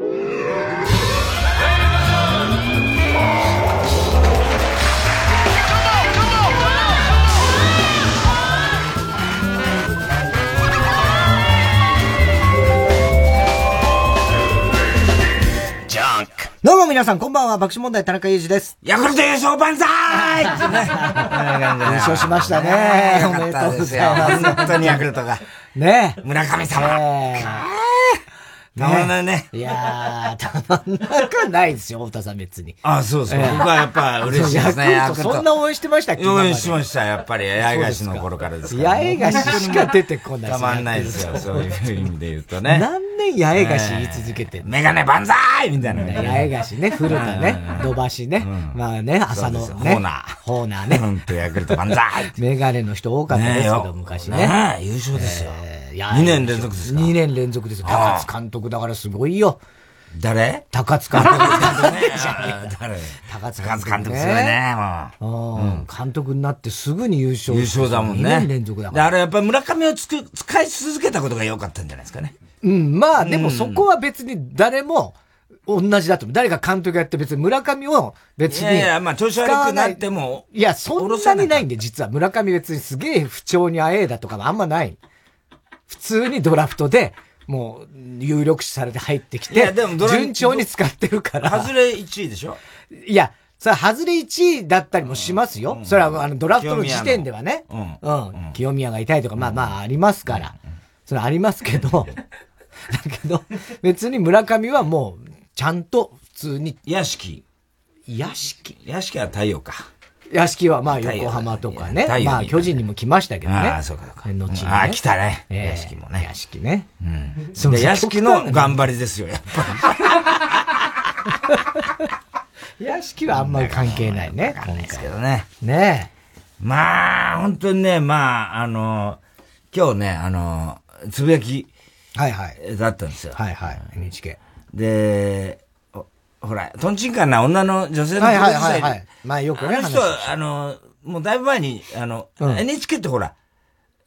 どうも皆さん、こんばんは。爆笑問題、田中裕二です。ヤクルト優勝万歳 優勝しましたね。おめでとうございます。本当にヤクルトが。ね村上様。ねたまらないね。いやー、たまんなくないですよ、太田さん別に。あ、そうそう。僕はやっぱ嬉しいですね。そんな応援してましたっけ応援しました、やっぱり。八重樫の頃からですから。八重樫しか出てこないたまんないですよ、そういう意味で言うとね。何年八重樫言い続けてメガネ万歳みたいな。八重樫ね、古田ね、土橋ね。まあね、朝のね。ホーナー。ホーナーね。ほんと、ヤクルト万歳メガネの人多かったですけど、昔ね。優勝ですよ。2年連続ですか ?2 年連続です。高津監督だからすごいよ。誰？高津監督。誰？高津監督。すごいね、もう。監督になってすぐに優勝。優勝だもんね。2年連続だから。あれやっぱ村上をつく使い続けたことが良かったんじゃないですかね。うん、まあでもそこは別に誰も、同じだと誰が監督やって別に村上を別に。いやいや、まあ調子悪くなっても。いや、そんなにないんで、実は村上別にすげえ不調にあえいだとかもあんまない。普通にドラフトで、もう、有力視されて入ってきて、順調に使ってるから。外れ1位でしょ？いや、それ外れ1位だったりもしますよ。うん、それはあのドラフトの時点ではね。うん。うん。清宮がいたいとか、まあまあありますから。それありますけど、だけど、別に村上はもう、ちゃんと普通に。屋敷。屋敷屋敷は太陽か。屋敷はまあ横浜とかね。まあ巨人にも来ましたけどね。ああ、そうか後に、ね。ああ、来たね。屋敷もね。屋敷ね。うん。そ屋敷の頑張りですよ、やっぱり。屋敷はあんまり関係ないね。関係ないですけどね。ねえ。まあ、本当にね、まあ、あの、今日ね、あの、つぶやき。はいはい。だったんですよ。はいはい。NHK。で、ほら、トンチンカンな女の女性のプロデューサー。はいはいはい、まあよくね。あの人、あの、もうだいぶ前に、あの、うん、NHK ってほら、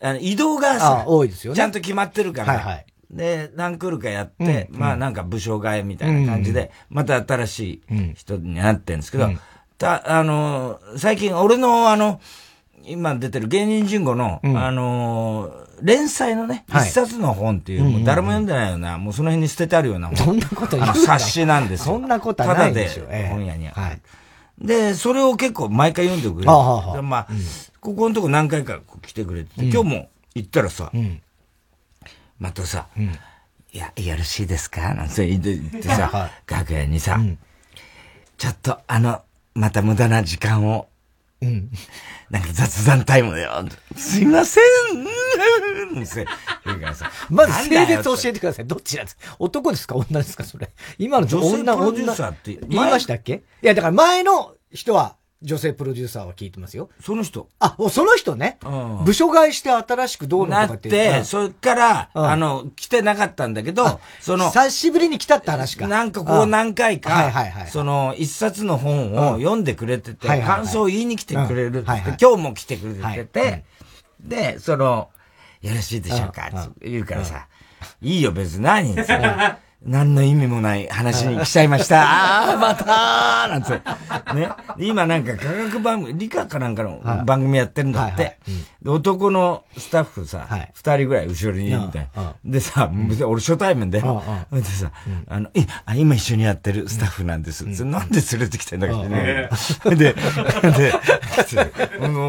あの移動がさ、多いですよね。ちゃんと決まってるから。はいはい。で、何クールかやって、うん、まあなんか武将替えみたいな感じで、うん、また新しい人になってるんですけど、た、あの、最近俺のあの、今出てる芸人人語の、あの連載のね、一冊の本っていう、もう誰も読んでないような、もうその辺に捨ててあるようなそんなこと言う冊子なんですよ。そんなことはないでしょ。ただで、本屋には。で、それを結構毎回読んでくれる。まあ、ここのとこ何回か来てくれて、今日も行ったらさ、またさ、いや、よろしいですか？なんて言ってさ、楽屋にさ、ちょっとあの、また無駄な時間を。うん。なんか雑談タイムだよ。すいません。まず性別教えてください。どっちなんですか？男ですか？女ですか？それ。今の女女、女。って言いましたっけいや、だから前の人は女性プロデューサーは聞いてますよ。その人。あ、その人ね。うん、部署替えして新しくどうなって。なって、それから、うん、あの、来てなかったんだけど、その、久しぶりに来たって話か。なんかこう何回か、はいはいはい。その、一冊の本を読んでくれてて、感想を言いに来てくれる。今日も来てくれてて、で、その、よろしいでしょうか言うからさ、いいよ別に何？何の意味もない話に来ちゃいました。ああ、またーなんて。ね。今なんか科学番組、理科かなんかの番組やってるんだって。男のスタッフさ、二、はい、人ぐらい後ろにいるみたいな。でさ、俺初対面で。でさ、あの、あ、今一緒にやってるスタッフなんです。なんで連れてきてんだけどね。で、で、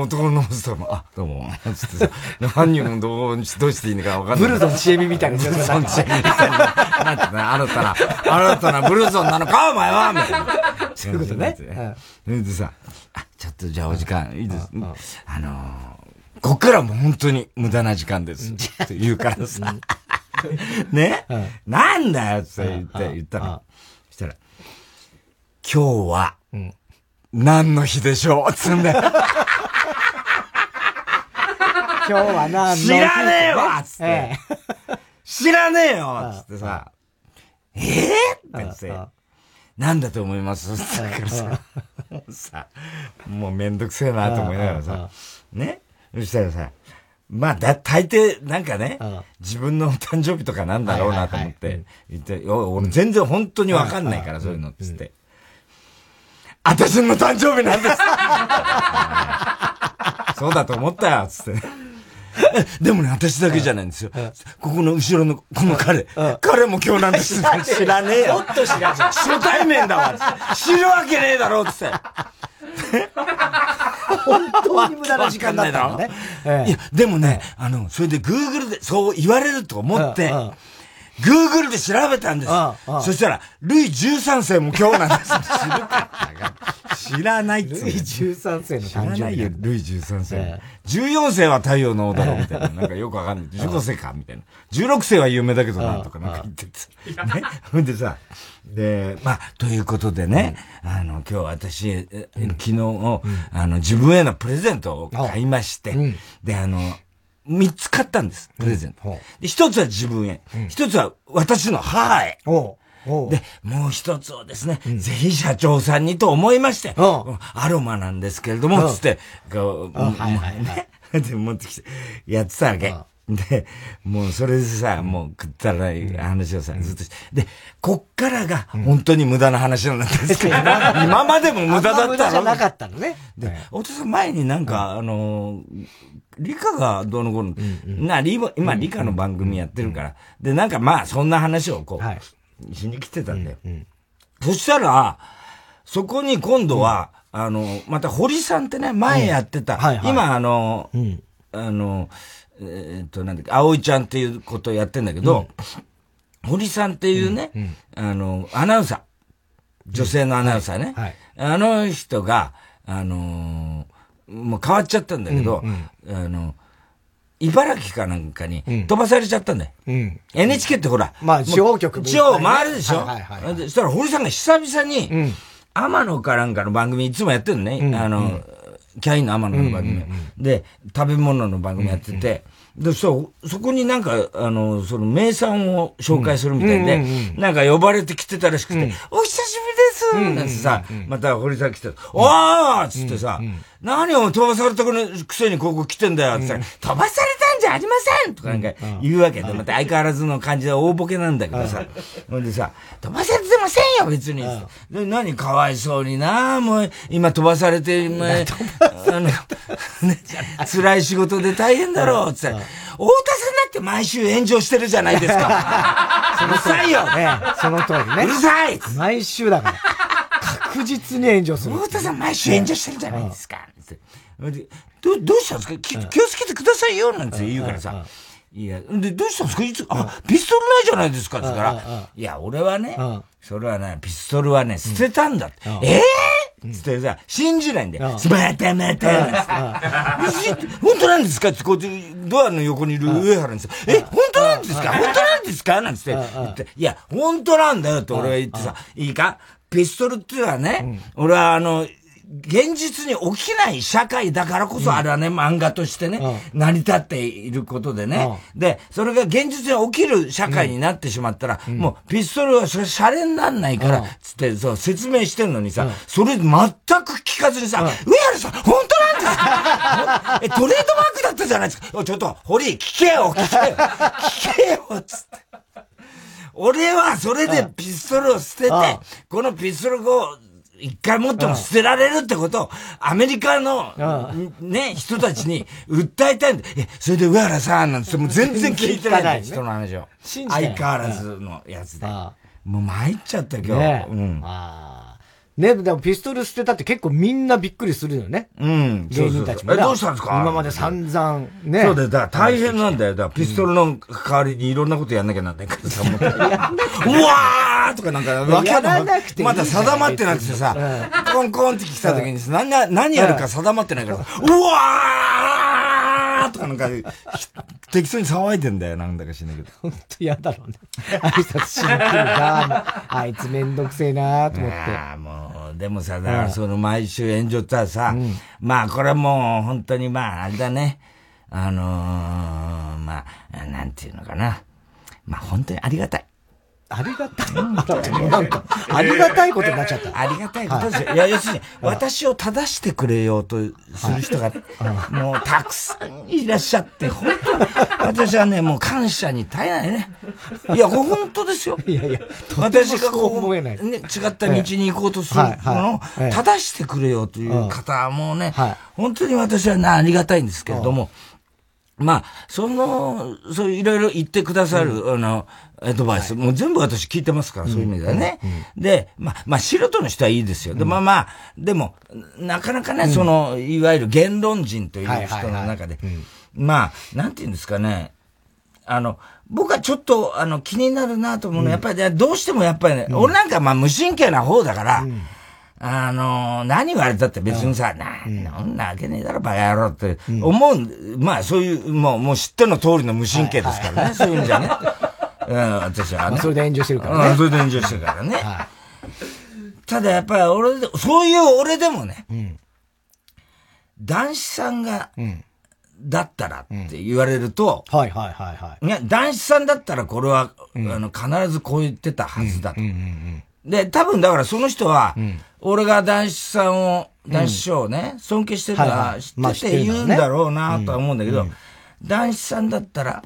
男のスタッフも、あ、どうも。つってさ、犯人もどう、どうしていいのかわかんない。ブルゾンちえみみたいな。ブルゾンみみたいな。なんてね、新たな、新たなブルゾンなのか、お前はみたいな。そういうことね。それでさ、あ、ちょっとじゃあお時間いいです。あのこっからも本当に無駄な時間です。って言うからさ。ね、なんだよって言って、言ったら。そしたら、今日は、何の日でしょう？つんだよ。今日は何の日知らねえわつって。知らねえよつってさ、えぇって言って、なんだと思います？って言ったからさ、もうさ、もうめんどくせえなと思いながらさ、ね？そしたらさ、まあ、だ、大抵、なんかね、自分の誕生日とかなんだろうなと思って、言って、俺全然本当にわかんないから、そういうの、つって。私の誕生日なんです。そうだと思ったよ、つって。でもね、私だけじゃないんですよ。ここの後ろの、この彼。彼も今日なんです。知らねえよ。もっと知らねえ。初対面だわ。知るわけねえだろ、つって。本当に無駄な時間だったんだね。いや、でもね、あの、それで Google でそう言われると思って、Google で調べたんです。そしたら、ルイ13世も今日なんです。知るか知らないっつルイ13世の誕生日。知らないよ、ルイ13世。14世は太陽の王だろ、みたいな。なんかよくわかんない。15世か、みたいな。16世は有名だけどな、とかなんか言ってて。ね。ほんでさ、で、まあ、ということでね、あの、今日私、昨日、あの、自分へのプレゼントを買いまして、で、あの、三つ買ったんです、プレゼント。で、一つは自分へ。一つは私の母へ。で、もう一つをですね、ぜひ社長さんにと思いまして、アロマなんですけれども、つって、こう、はいはいね、で、持ってきて、やってたわけ。で、もうそれでさ、もう食ったらい話をさ、ずっとして。で、こっからが本当に無駄な話なんですけど、今までも無駄だったの。無駄じゃなかったのね。で、お父さん前になんか、あの、理科がどうのこうの、な、リ今理科の番組やってるから、で、なんかまあそんな話をこう、しに来てたんだよ。そしたら、そこに今度は、あの、また堀さんってね、前やってた、今あの、あの、えっと、なんだっけ、葵ちゃんっていうことをやってんだけど、うん、堀さんっていうね、うんうん、あの、アナウンサー。女性のアナウンサーね。はいはい、あの人が、あのー、もう変わっちゃったんだけど、うんうん、あの、茨城かなんかに飛ばされちゃったんだよ。うん、NHK ってほら。まあ、地方局地方回るでしょ、はいはいはい、そしたら堀さんが久々に、うん、天野かなんかの番組いつもやってるのね。うん、あの、キャインの天野の番組、で、食べ物の番組やってて、で、そう、そこになんか、あの、その名産を紹介するみたいで、なんか呼ばれてきてたらしくて、お久しぶりですなんてさ、また堀さん来て、おーっつってさ、何を飛ばされたくせにここ来てんだよって言ったら、飛ばされたんじゃありませんとかなんか言うわけで、また相変わらずの感じで大ボケなんだけどさ、ほんでさ、飛ばされてませんよ別に。で何かわいそうになもう今飛ばされて、あの、辛い仕事で大変だろうって言ったら、太田さんだって毎週炎上してるじゃないですか。うるさいよね。その通りね。うるさい毎週だから。確実に炎上する。太田さん毎週炎上してるじゃないですか。ど、どうしたんですか？気をつけてくださいよなんて言うからさ。いや、で、どうしたんですか？いつ、あ、ピストルないじゃないですかって言ったら、いや、俺はね、それはね、ピストルはね、捨てたんだって。ええ？つってさ、信じないんだよ。またまた本当なんですか？って、こうドアの横にいる上原にさ、え、本当なんですか？本当なんですか？なんつって。言って、いや、本当なんだよって俺は言ってさ、いいか？ピストルっていうのはね、俺はあの、現実に起きない社会だからこそ、あれはね、漫画としてね、成り立っていることでね。で、それが現実に起きる社会になってしまったら、もうピストルはそれシャレになんないから、つって、そう、説明してんのにさ、それ全く聞かずにさ、上原さん、本当なんですか？え、トレードマークだったじゃないですか。ちょっと、堀、聞けよ、聞けよ、聞けよ、つって。俺はそれでピストルを捨てて、このピストルを一回持っても捨てられるってことを、アメリカの、ね、人たちに訴えたいんだ。え、それで上原さんなんてもう全然聞いてない人の話を。相変わらずのやつで。もう参っちゃった今日。うん。ね、でもピストル捨てたって結構みんなびっくりするよね。うん。芸人たちも。え、どうしたんですか？今まで散々、ね。そうだよ。だから大変なんだよ。だからピストルの代わりにいろんなことやんなきゃなんないからさ、う。うわーとかなんか、わけなくてまだ定まってなくてさ、コンコンって来た時にさ、何、何やるか定まってないから、うわーとかなんか、適当に騒いでんだよ、なんだかしないけど。ほんと嫌だろうね。挨拶しに来る側あいつめんどくせえなーと思って。ああ、もう、でもさ、だからその毎週炎上ったらさ、うん、まあこれもう本当にまああれだね。あのー、まあ、なんていうのかな。まあ本当にありがたい。ありがたい。なんか、ありがたいことになっちゃった。ありがたいこと。ですよ。いや、要するに、私を正してくれようとする人が、もうたくさんいらっしゃって、本当に、私はね、もう感謝に絶えないね。いや、本当ですよ。いやいや、私がこう、ね、違った道に行こうとするのを、正してくれよという方もね、本当に私はありがたいんですけれども、まあ、その、そういろいろ言ってくださる、あの、アドバイス、はい、もう全部私聞いてますから、そういう意味ではね。うん、で、まあ、まあ、素人の人はいいですよ。で、まあまあ、でも、なかなかね、その、いわゆる言論人という人の中で、まあ、なんて言うんですかね、あの、僕はちょっと、あの、気になるなと思うのは、やっぱり、どうしてもやっぱりね、俺なんかまあ無神経な方だから、あの、何言われたって別にさ、な、んなわけねえだろ、バカ野郎って思う、まあそういう、もう、もう知っての通りの無神経ですからね、そういう意味じゃね。うん、私はね。それで炎上してるからね。それで炎上してるからね。はい、ただやっぱり俺で、そういう俺でもね、うん、男子さんが、だったらって言われると、はいはいはいはい。いや、男子さんだったらこれは、あの、必ずこう言ってたはずだと。で、多分だからその人は、俺が男子さんを、男子賞をね、尊敬してた、知ってて言うんだろうなとは思うんだけど、男子さんだったら、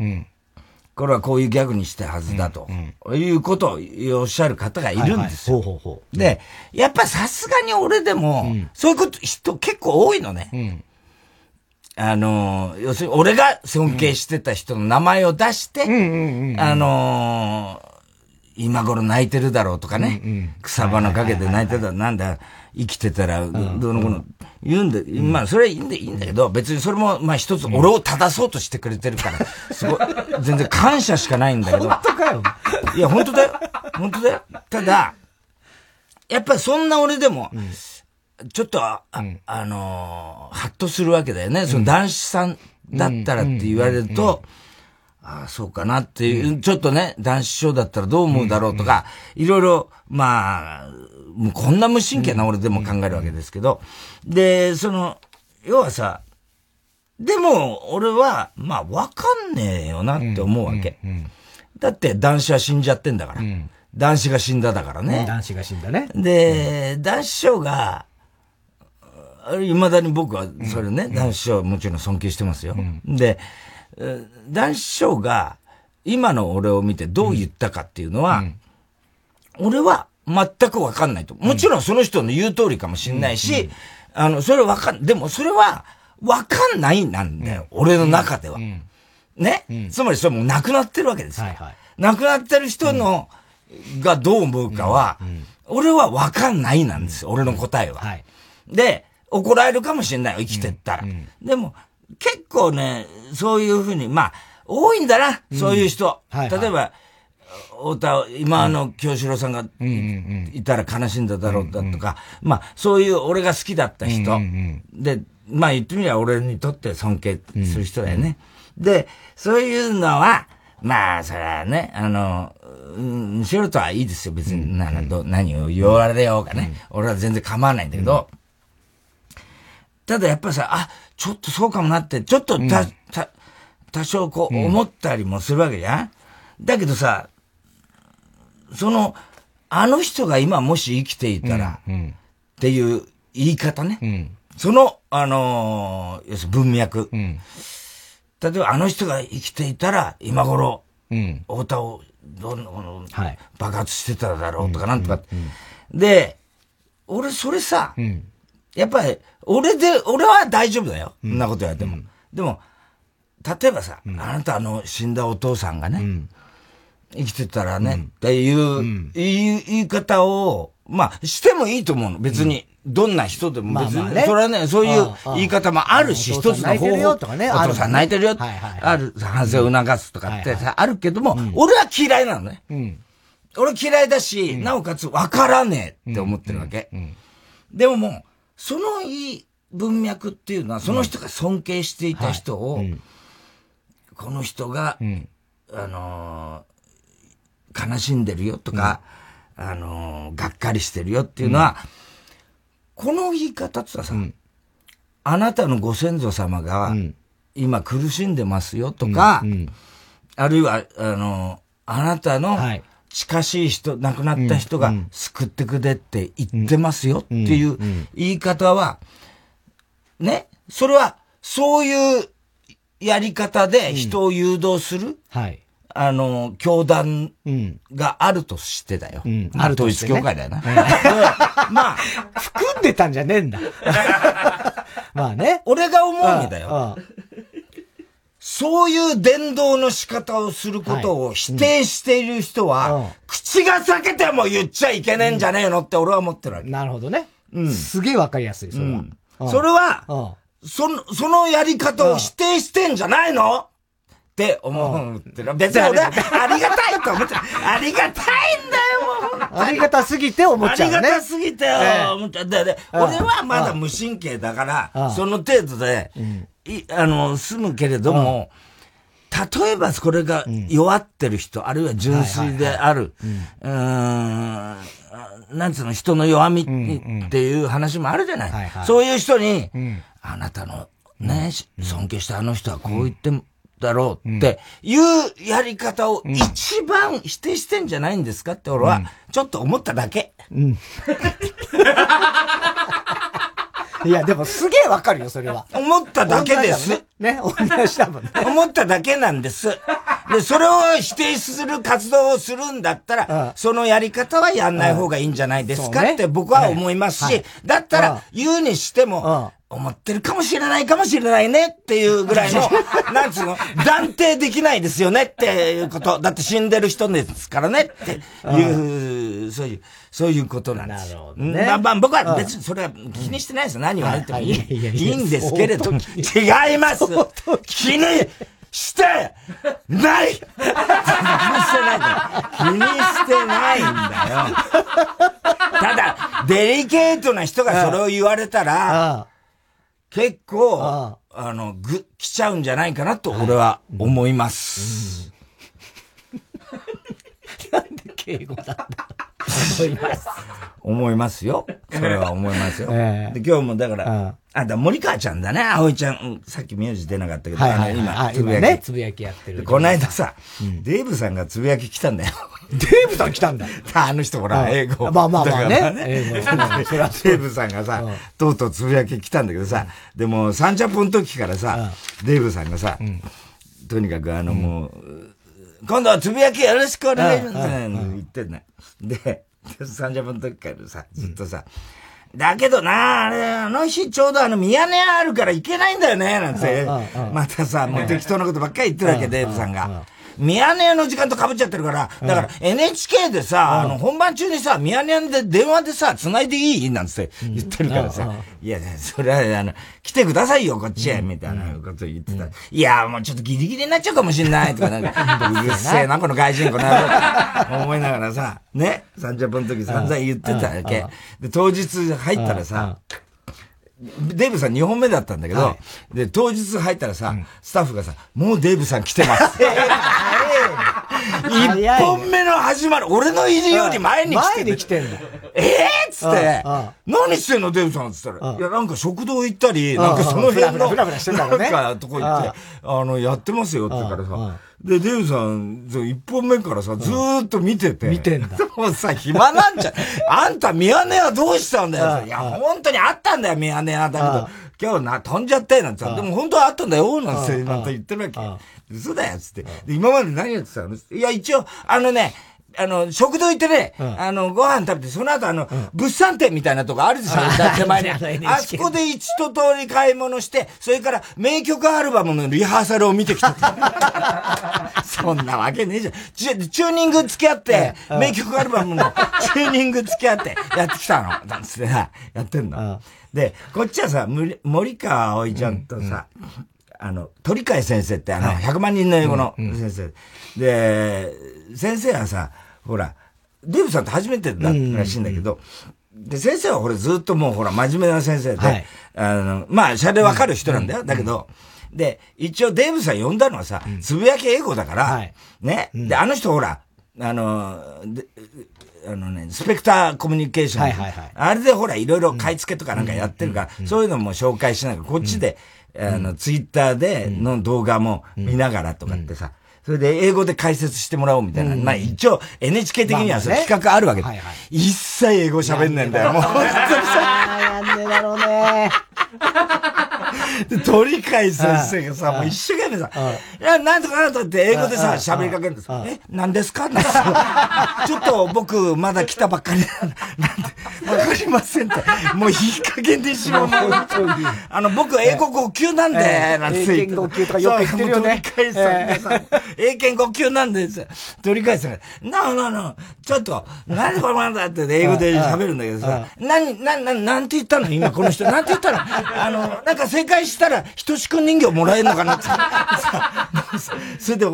これはこういうギャグにしたはずだと、いうことをおっしゃる方がいるんですよ。で、やっぱさすがに俺でも、そういうこと人結構多いのね。あの、要するに俺が尊敬してた人の名前を出して、あの今頃泣いてるだろうとかね、草花かけて泣いてた。らなんだ、生きてたら、どのこの、言うんで、まあ、それはいいんだ、いいんだけど、別にそれも、まあ一つ、俺を正そうとしてくれてるから、すごい、全然感謝しかないんだけど。本当かよ。いや、本当だよ。本当だよ。ただ、やっぱりそんな俺でも、ちょっと、あ、あのハッとするわけだよね。その男子さんだったらって言われると、ああ、そうかなっていう、ちょっとね、男子賞だったらどう思うだろうとか、いろいろ、まあ、もうこんな無神経な俺でも考えるわけですけど、で、その、要はさ、でも、俺は、まあ、わかんねえよなって思うわけ。だって、男子は死んじゃってんだから。男子が死んだだからね。男子が死んだね。で、男子賞が、いまだに僕は、それね、男子賞もちろん尊敬してますよ。で、男子賞が、今の俺を見てどう言ったかっていうのは、俺は全くわかんないと。もちろんその人の言う通りかもしんないし、あの、それわかん、でもそれは、わかんないなんだよ、俺の中では。ね、つまりそれもう亡くなってるわけですよ。はいはい、亡くなってる人の、がどう思うかは、俺はわかんないなんですよ、俺の答えは。はい、で、怒られるかもしれないよ、生きてったら。でも、結構ね、そういうふうに、まあ、多いんだな、そういう人。はいはい、例えば、太田、今あの、京志郎さんがいたら悲しんだだろうだとか、まあ、そういう俺が好きだった人。で、まあ言ってみれば俺にとって尊敬する人だよね。で、そういうのは、まあ、それはね、あの、うん、シロとはいいですよ、別に。な何を言われようかね。俺は全然構わないんだけど、ただやっぱさ、あ、ちょっとそうかもなって、ちょっとた、た、多少こう思ったりもするわけじゃん、だけどさ、その、あの人が今もし生きていたら、っていう言い方ね。その、あのー、要するに文脈。例えばあの人が生きていたら、今頃、太田を、どんなこの、爆発してただろうとかなんとか。で、俺それさ、やっぱり、俺で、俺は大丈夫だよ。そんなこと言われても。でも、例えばさ、あなたの死んだお父さんがね、生きてたらね、っていう、言い方を、まあ、してもいいと思うの。別に。どんな人でも別に、それはね、そういう言い方もあるし、一つの方法。お父さん泣いてるよ。ある、反省を促すとかってさ、あるけども、俺は嫌いなのね。俺嫌いだし、なおかつ分からねえって思ってるわけ。でももう、そのいい文脈っていうのは、その人が尊敬していた人を、この人が、あの悲しんでるよとか、うん、あのー、がっかりしてるよっていうのは、うん、この言い方ってさ、うん、あなたのご先祖様が、今苦しんでますよとか、あるいは、あのー、あなたの近しい人、亡くなった人が救ってくれって言ってますよっていう言い方は、ね、それは、そういうやり方で人を誘導する、はい。あの、教団があるとしてだよ。うん、ある統一教会だよな。まあ、含んでたんじゃねえんだ。まあね。俺が思うんだよ。そういう伝道の仕方をすることを否定している人は、口が裂けても言っちゃいけねえんじゃねえのって俺は思ってるわけ。なるほどね。うん。すげえわかりやすい、それは。それは、その、そのやり方を否定してんじゃないの？って思うっての別に俺はありがたいと思って、ありがたいんだよ、もう。ありがたすぎて思っちゃう、ね。ありがたすぎて思っちゃう。で、俺はまだ無神経だから、その程度で、い、あの、済むけれども、例えばこれが弱ってる人、あるいは純粋である、うん、なんつうの、人の弱みっていう話もあるじゃない。そういう人に、あなたのね、尊敬したあの人はこう言ってだろうっていうやり方を一番否定してんじゃないんですかって俺はちょっと思っただけ。うん。いや、でもすげえわかるよ、それは。思っただけです。ね、同じだもんね。思っただけなんです。で、それを否定する活動をするんだったら、そのやり方はやんない方がいいんじゃないですかって僕は思いますし、だったら言うにしても、思ってるかもしれないかもしれないねっていうぐらいの、なんつうの、断定できないですよねっていうこと。だって死んでる人ですからねっていう、そういう、そういうことなんです。なるほどね。まあまあ僕は別にそれは気にしてないですよ。何言われてもいい。いいんですけれど、違います気にしてない気にしてない気にしてないんだよ。ただ、デリケートな人がそれを言われたら、結構、ああ。の、ぐ、来ちゃうんじゃないかなと俺は思います。なんで敬語なんだ思います。思いますよ。それは思いますよ。えー、で、今日もだから、あ、だ森川ちゃんだね、葵ちゃん。さっき名字出なかったけど、はいはいはい、今、つぶやき。ね、つぶやきやってる。この間さ、うん、デーブさんがつぶやき来たんだよ。デーブさん来たんだ。あの人ほら、英語。まあまあまあね。英語。デーブさんがさ、とうとうつぶやき来たんだけどさ、でも、サンジャポの時からさ、デーブさんがさ、とにかくあのもう、今度はつぶやきよろしくお願いします。言ってんね。で、サンジャポの時からさ、ずっとさ、だけどな、あれ、あの日ちょうどあの、ミヤネ屋あるから行けないんだよね、なんて。またさ、もう適当なことばっかり言ってるわけ、デーブさんが。ミヤネ屋の時間と被っちゃってるから、だから NHK でさ、あの、本番中にさ、ミヤネ屋で電話でさ、繋いでいい？なんつって言ってるからさ、いや、それは、あの、来てくださいよ、こっちへ、みたいなこと言ってた。いや、もうちょっとギリギリになっちゃうかもしんない、とか、なんか、うるせえな、この外人、この野郎、思いながらさ、ね、30分の時散々言ってたわけ。で、当日入ったらさ、デーブさん2本目だったんだけど、はい、で、当日入ったらさ、うん、スタッフがさ、もうデーブさん来てます。一本目の始まる、俺の入りより前に来て前に来てんだ。ええっつって、何してんのデーブさんっつったら、いや、なんか食堂行ったり、なんかその辺の、なんかとこ行って、あの、やってますよって言うからさ、で、デーブさん、一本目からさ、ずーっと見てて。見てんだ。もうさ、暇なんじゃ、あんた、ミヤネ屋どうしたんだよ。いや、本当にあったんだよ、ミヤネ屋だけど、今日な、飛んじゃったよ、なんてでも本当はあったんだよ、なんて、なんて言ってるわけ。嘘だよ、つって。今まで何やってたの？いや、一応、あのね、あの、食堂行ってね、うん、あの、ご飯食べて、その後あの、うん、物産展みたいなとこあるでしょ、手前に。あそこで一通り買い物して、それから名曲アルバムのリハーサルを見てきた。そんなわけねえじゃん。チチューニング付き合って、名曲アルバムの チューニング付き合ってやってきたの。なんつってやってんの。で、こっちはさ、森川葵ちゃんとさ、あの、鳥海先生ってあの、100万人の英語の先生。で、先生はさ、ほら、デーブさんって初めてだったらしいんだけど、で、先生はほらずっともうほら真面目な先生で、はい、あの、まあ、シャレわかる人なんだよ。だけど、で、一応デーブさん呼んだのはさ、つぶやき英語だから、はい、ね、で、あの人ほら、あの、あのね、スペクターコミュニケーション。はいはいはい、あれでほら、いろいろ買い付けとかなんかやってるから、そういうのも紹介しながら、こっちで、あの、ツイッターでの動画も見ながらとかってさ、それで英語で解説してもらおうみたいな。まあ一応 NHK 的にはそ企画あるわけで。一切英語喋んないんだよ。もう本当にさ。やんねだろうね。で、鳥海先生がさ、もう一生懸命さ、いや、なんとかなんとかって英語でさ、喋りかけるんです。え、何ですか？ちょっと僕、まだ来たばっかり。なんで、わかりませんって。もういい加減でしろ、もう。あの、僕、英語5級なんで、なんて英検5級とかよく言ってるよね。鳥海さんがさ、英検5級なんで、鳥海さんが、なあなあなあ、ちょっと、何でこれなんだって英語で喋るんだけどさ、何、な、な、なんて言ったの？今この人。なんて言ったの？あの、なんか正解したら、ひとしくん人形もらえるのかなって。それで、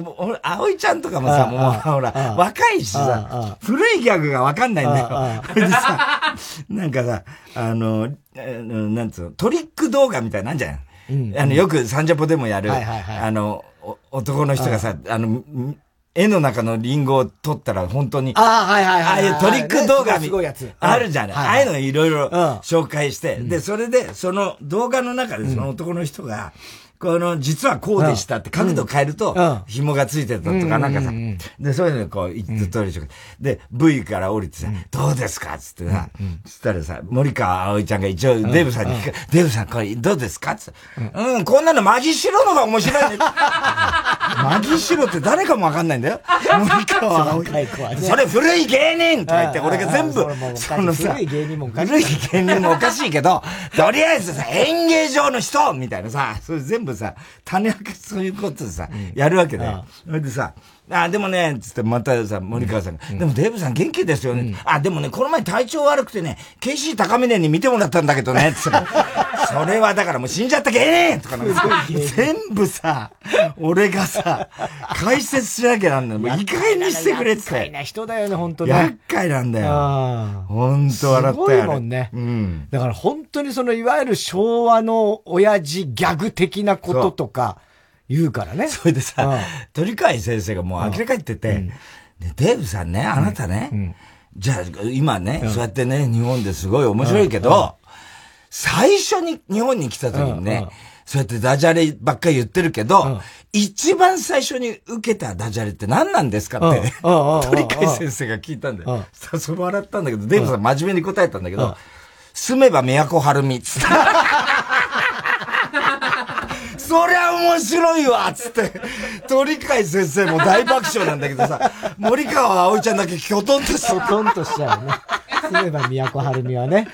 葵ちゃんとかもさ、もうほら、若いしさ、古いギャグがわかんないんだよ。それ でさ、なんかさ、あの、なんつうの、トリック動画みたいなんじゃん。あの、よくサンジャポでもやる、あの、男の人がさ、あの、絵の中のリンゴを取ったら本当に、ああ、はいはいはい。ああいうトリック動画み、あるじゃない。ああいうのいろいろ紹介して、で、それで、その動画の中でその男の人が、この、実はこうでしたって角度変えると、紐がついてたとかなんかさ、で、そういうのこう言って通りで。で、V から降りてさ、どうですかつってさ、つったらさ、森川葵ちゃんが一応デブさんに聞く、デブさんこれどうですかつって、うん、こんなのマギシロのが面白いね。マギシロって誰かもわかんないんだよ。森川葵。それ古い芸人とか言って、俺が全部、そのさ、古い芸人もおかしい。古い芸人もおかしいけど、とりあえずさ、演芸場の人みたいなさ、それ全部さ、種明かしそういうことでさ、やるわけだよ。それでさ、あ、でもね、つってまたさ、森川さんが、でもデーブさん元気ですよね。あ、でもね、この前体調悪くてね、KC 高峰に見てもらったんだけどね、つって。それはだからもう死んじゃった芸人とかなんか 全部さ、俺がさ、解説しなきゃなんだよ。もういい加減にしてくれって。厄介な人だよね、本当に。厄介なんだよ。本当笑ったよ。すごいもんね。うん。だから本当にその、いわゆる昭和の親父ギャグ的なこととか、言うからね。それでさ、鳥海先生がもう明らかに言ってて、デーブさんね、あなたね、じゃあ今ね、そうやってね、日本ですごい面白いけど、最初に日本に来た時にね、そうやってダジャレばっかり言ってるけど、一番最初に受けたダジャレって何なんですかって、鳥海先生が聞いたんだよ。それ笑ったんだけど、デーブさん真面目に答えたんだけど、住めば都はるみ、つって。そりゃ面白いわつって、鳥海先生も大爆笑なんだけどさ、森川葵ちゃんだけきょとんとしちゃう。きょとんとしちゃうね。住めば都はるみはね。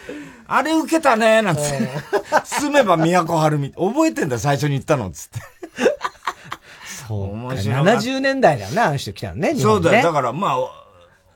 あれ受けたねなんつって。住めば都はるみ。覚えてんだ最初に言ったのつって。そう。面白い。70年代だよね、あの人来たのね、ねそうだよ。だからまあ、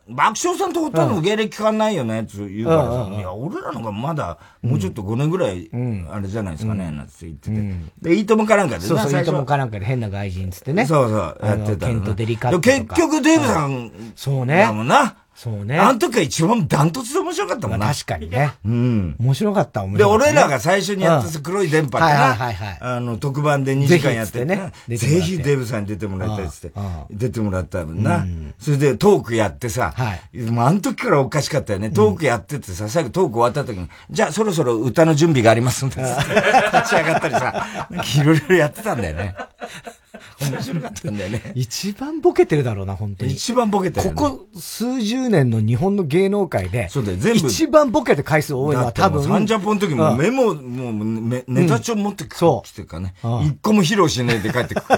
爆笑さんとほとんど芸歴変わんないよね、って言うからさ、いや、俺らのがまだ、もうちょっと5年ぐらい、あれじゃないですかね、なんて言ってて。で、いいともかなんかでそうそう、いいともかなんかで変な外人つってね。そうそう、やってた。ケントデリカット結局デーブさん、そうね。だもんな。そうね。あの時が一番ダントツで面白かったもんな。確かにね。うん。面白かった、面白かった。で、俺らが最初にやった黒い電波ってな、はいはいあの、特番で2時間やってね。ぜひデブさんに出てもらいたいっつって。出てもらったもんな。それでトークやってさ、はい。もうあの時からおかしかったよね。トークやっててさ、最後トーク終わった時に、じゃあそろそろ歌の準備がありますんで、立ち上がったりさ、いろいろやってたんだよね。面白かったんだよね。一番ボケてるだろうな、本当に。一番ボケてる、ね、ここ数十年の日本の芸能界で、そうだよ、全部。一番ボケて回数多いのは多分。サンジャポの時もメモ、もうネタ帳持ってく、そう。来てるからね。一個も披露しないで帰ってくる。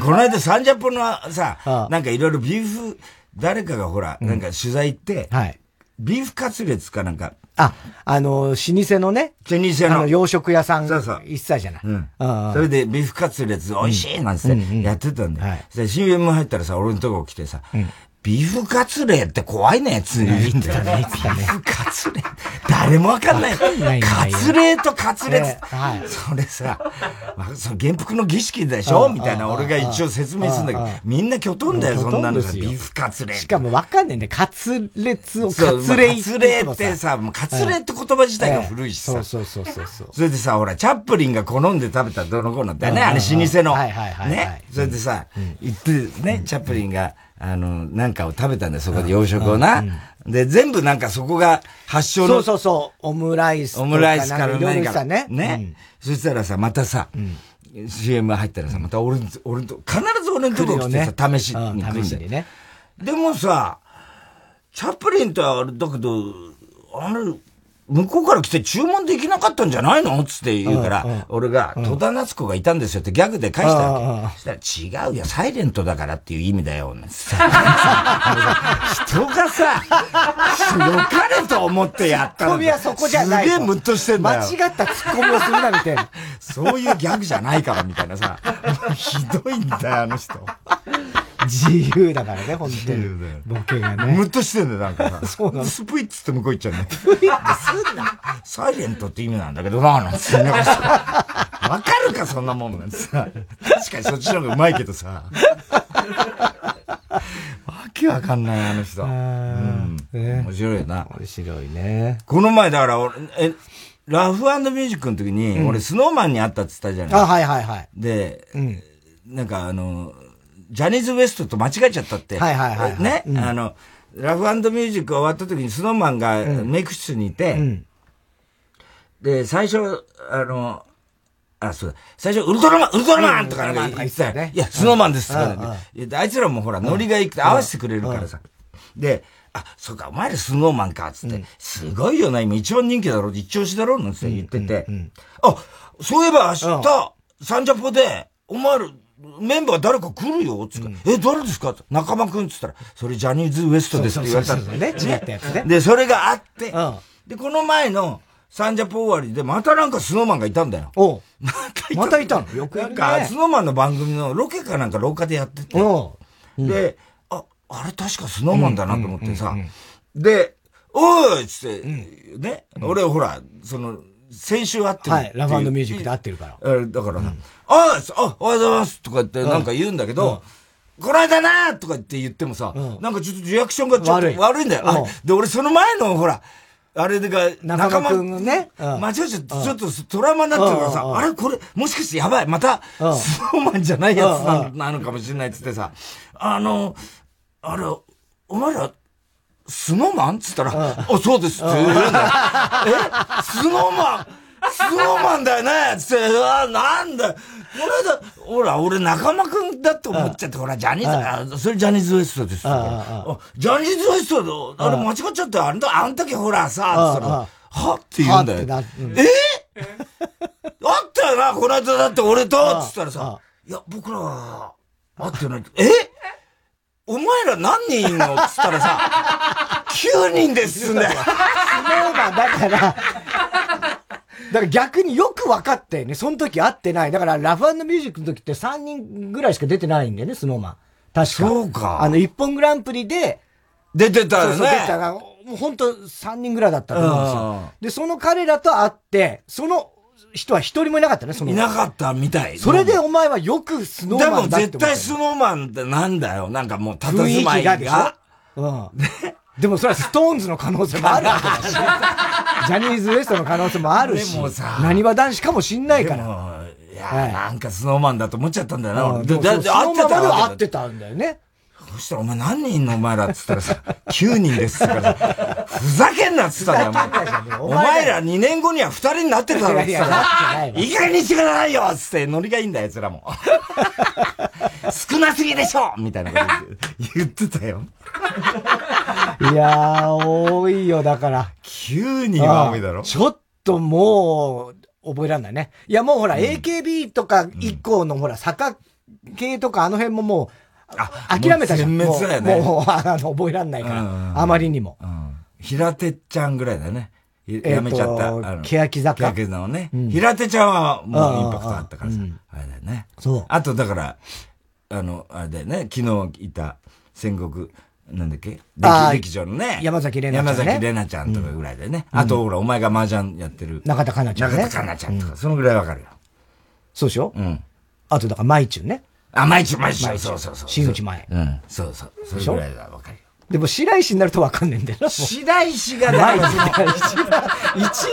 この間サンジャポのさ、なんかいろいろビーフ、誰かがほら、なんか取材行って、はい。ビーフカツレツかなんか。あ、あの、老舗のね。老舗の。の洋食屋さん。そうそう。一切じゃない。うん。それでビーフカツレツ美味しいなんてやってたんだよ。はい。CM 入ったらさ、俺のとこ来てさ、ビーフカツレって怖いね、つい言ってたね、言ってたね。ビーフカツレ誰もわかんない。カツレとカツレはい。それさ、その原服の儀式でしょ？みたいな俺が一応説明するんだけど、みんなきょとんだよ、そんなのさ。ビーフカツレしかもわかんないんだよ。カツレツをカツレカツレってさ、カツレって言葉自体が古いしさ。そうそうそうそう。それでさ、ほら、チャップリンが好んで食べたどの子なんだよね、あれ老舗の。はいはいはい。ね？それでさ、言ってね、チャップリンが、あの、なんかを食べたんだよ、そこで洋食をな。で、全部なんかそこが発祥の。そうそうそう、オムライスオムライスから何か。ね。ね、そしたらさ、またさ、CM 入ったらさ、また俺、俺と、必ず俺のとこ来てさ、試しに来るんだよ。ね。でもさ、チャップリンとはあれだけど、あれ、向こうから来て注文できなかったんじゃないの？つって言うから、俺が、戸田夏子がいたんですよってギャグで返したわけ。そしたら、違うよ、サイレントだからっていう意味だよ、人がさ、良かれと思ってやったの。ツッコミはそこじゃない。すげえムッとしてんだよ。間違ったツッコミをするな、みたいな。そういうギャグじゃないから、みたいなさ。ひどいんだよ、あの人。自由だからね、本当に。ボケがね。ムッとしてんだよ、なんかそうなの。スプイッツって向こう行っちゃうね。スプイッツすんな。サイレントって意味なんだけどな、なんつって。わかるか、そんなもんなんてさ。確かにそっちの方がうまいけどさ。わけわかんない、あの人。うん。面白いよな。面白いね。この前、だから、え、ラフミュージックの時に、俺、スノーマンに会ったって言ったじゃない。あ、はいはいはい。で、なんかあの、ジャニーズ WEST と間違えちゃったって。はいはいはい、はい、ね、うん、あの、ラフミュージック終わった時にスノーマンがメイク室にいて、うん、で、最初、あの、あ、そうだ。最初、ウルトラマン、ウルトラマンとか言ってたよね。いや、スノーマンですとか、ね、あいつらもほら、ノリがいくて合わせてくれるからさ。で、あ、そうか、お前らスノーマンか、つって、すごいよな、今一番人気だろ、一押しだろ、なんて言ってて、あ、そういえば明日、サンジャポで、お前ら、メンバー誰か来るよつって、うん、え、誰ですか？中間くんっつったら、それジャニーズ WEST ですって言われたんだよね。違ったやつね。で、それがあって、うん、で、この前の、サンジャポ終わりで、またなんかスノーマンがいたんだよ。お またいた。またいたのよくなんか、スノーマンの番組のロケかなんか廊下でやってて。うん、で、あ、あれ確かスノーマンだなと思ってさ。で、おいっつって、ね、俺ほら、その、先週会ってる。はい、ラブミュージックで会ってるから。えだから、うん、ああ、あ、おはようございます。とか言ってなんか言うんだけど、うん、この間なとかって言ってもさ、うん、なんかちょっとリアクションがちょっと悪い。んだよ。あで、俺その前のほら、あれが、仲間くんね。間違えちゃって、ちょっとトラウマになってるからさ、あれこれ、もしかしてやばい、また、スノーマンじゃないやつなのかもしれないっつってさ、あの、あれ、お前ら、スノーマン？っつったら、あ、そうですって言うんだよ。え？スノーマン？スノーマンだよね？つって、あ、なんだこの間、ほら、俺仲間くんだって思っちゃって、ほら、ジャニーズ、それジャニーズ WEST ですあジャニーズ WEST あれ間違っちゃって、あのあの時ほらさ、つったら、は？って言うんだよ。え？あったよな、この間だって俺と？つったらさ、いや、僕らは、あってない。え？お前ら何人いんのつったらさ、9人ですんだよ。スノーマンだから、だから逆によく分かってね。その時会ってない。だからラフミュージックの時って3人ぐらいしか出てないんだよね、スノーマン。確か。そうか。あの、一本グランプリで、出てたよね。そうそう出てたもう本当3人ぐらいだったと思うんですよ。で、その彼らと会って、その人は一人もいなかったね、その。いなかったみたい。それでお前はよくスノーマンだってでも絶対スノーマンってなんだよ。なんかもう、たたずまいが。がうん。でもそれはストーンズの可能性もあるわけだし。ジャニーズ WEST の可能性もあるし。でもさ。何は男子かもしんないから。いや、はい、なんかスノーマンだと思っちゃったんだよな。うん、だって会ってたわ会ってたんだよね。そしたらお前何人いんのお前らっつったらさ、9人ですってからさ、ふざけんなっつったんだよ、お前ら2年後には2人になってるだろっつったら、いい加減にしてくださいよっつってノリがいいんだよ、奴らも。少なすぎでしょみたいなこと言ってたよ。いやー、多いよ、だから。9人は多いだろ？ちょっともう、覚えらんないね。いや、もうほら、うん、AKB とか以降のほら、坂系とかあの辺ももう、あ諦めたじゃん。もう、ね、もうあの覚えらんないから、あまりにも。うん、平手ちゃんぐらいだよね。やめちゃった。欅坂。欅坂のね、うん。平手ちゃんはもうインパクトあったからさ。あれだよね。そう。あとだから、あの、あれだよね、昨日いた戦国、なんだっけ？劇場のね。山崎玲奈ちゃん、ね。山崎玲奈ちゃんとかぐらいでね。あと、ほら、お前が麻雀やってる。中田香奈ちゃん、ね。中田香奈ちゃんとか、そのぐらいわかるよ。そうでしょ？うん。あと、だから、舞中ね。あ、毎日毎日。そうそうそう。新内前。うん。そうそう。それぐらいはわかるよ。でも白石になるとわかんねえんだよな。白石がない。一番、一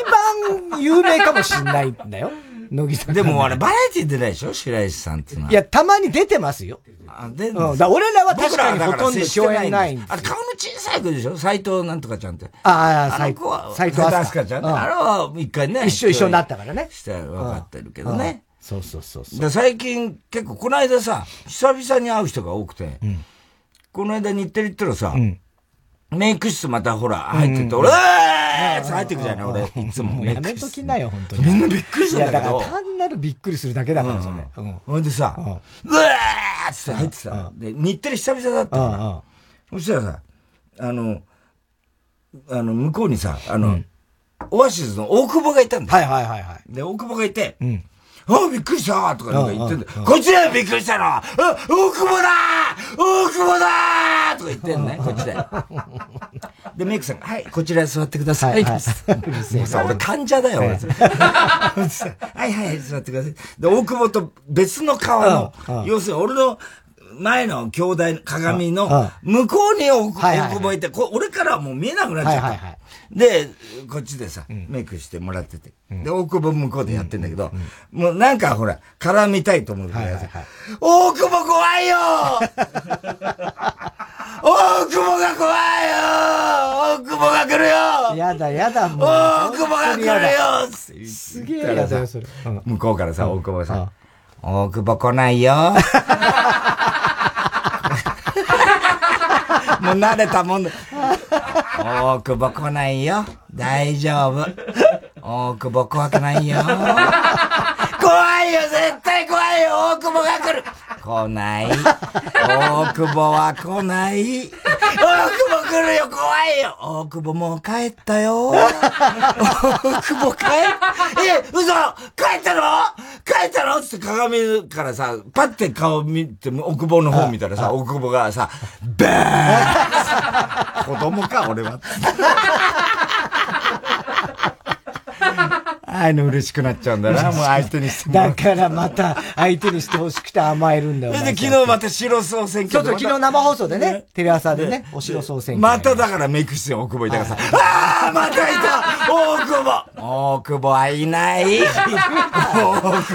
番有名かもしんないんだよ。乃木さん。でもあれ、バラエティ出ないでしょ？白石さんっていうのは。いや、たまに出てますよ。あ、出る、うん、だ俺らは確かにほとんど共演ないんですあ、顔の小さい子でしょ？斎藤なんとかちゃんって。ああ、斎藤。斎藤飛鳥ちゃん、ね。あれは一回ね。一緒一緒になったからね。したら分かってるけどね。そうそうそうそう。最近、結構、この間さ、久々に会う人が多くて、うん、この間日テレ行ったらさ、うん、メイク室またほら、入ってて、俺、えーって入ってくじゃない、俺、いつも。やめときなよ、本当に。みんなびっくりしたんだけど。単なるびっくりするだけだから、それ。ほんでさ、うわーって入ってさ、で、日テレ久々だったの。そしたらさ、あの、あの、向こうにさ、あの、オアシスの大久保がいたんだはいはいはいはい。で、大久保がいて、うん。あびっくりしたとかなんか言ってんだよ。こっちだよびっくりしたのあ大久保だ大久保だとか言ってんね、こっちで。で、メイクさんが、はい、こちら座ってください。はい、もうさ、俺患者だよ、俺。はいはい、座ってください。で、大久保と別の顔の、要するに俺の前の兄弟鏡の向こうに大久保いて、俺からはもう見えなくなっちゃった。で、こっちでさ、メイクしてもらってて。で、大久保向こうでやってんだけど、もうなんかほら、絡みたいと思うから、大久保怖いよ！大久保が怖いよ！大久保が来るよ！やだやだ、もう。大久保が来るよ！すげえやだよ、それ。向こうからさ、大久保がさ、大久保来ないよ！もう慣れたもんで。大久保来ないよ。大丈夫。大久保怖くないよ。怖いよ、絶対怖いよ、大久保が来る。来ない。大久保は来ない。大久保来るよ、怖いよ。大久保もう帰ったよ。大久保帰っ、え、嘘帰ったの？帰ったの？って鏡からさ、パッて顔見て、大久保の方見たらさ、大久保がさ、バーン子供か、俺は。ああいうの嬉しくなっちゃうんだな、もう相手にしてだからまた相手にしてほしくて甘えるんだよ。で、昨日また白総選挙。そうそう、昨日生放送でね、テレ朝でね、お白総選挙。まただからメイク室に大久保いたからさ、ああまたいた大久保大久保はいない大久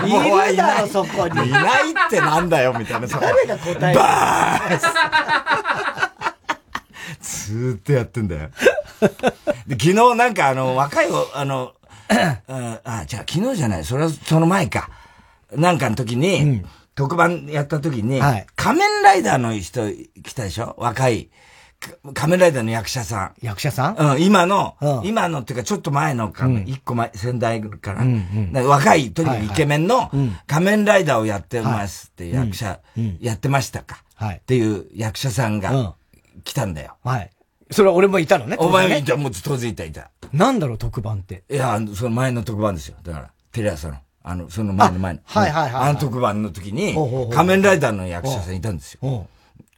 保はいない。そこに。いないってなんだよ、みたいなさ。誰が答えバーずーっとやってんだよ。で昨日なんかあの、若い、あの、あ、じゃあ昨日じゃない。それはその前か。なんかの時に、うん、特番やった時に、はい、仮面ライダーの人来たでしょ？若い。仮面ライダーの役者さん。役者さん？うん、今の、うん、今のっていうかちょっと前のか、うん、一個前、先代から、うんうん、若い、とにかくイケメンの仮面ライダーをやってますって役者、やってましたか、はい、っていう役者さんが来たんだよ。はい。それは俺もいたのね。お前もいた、もう当然いたいた。なんだろう、特番って。いや、その前の特番ですよ。だから、テレ朝の。あの、その前の前の。はいはいはい。あの特番の時に、仮面ライダーの役者さんいたんですよ。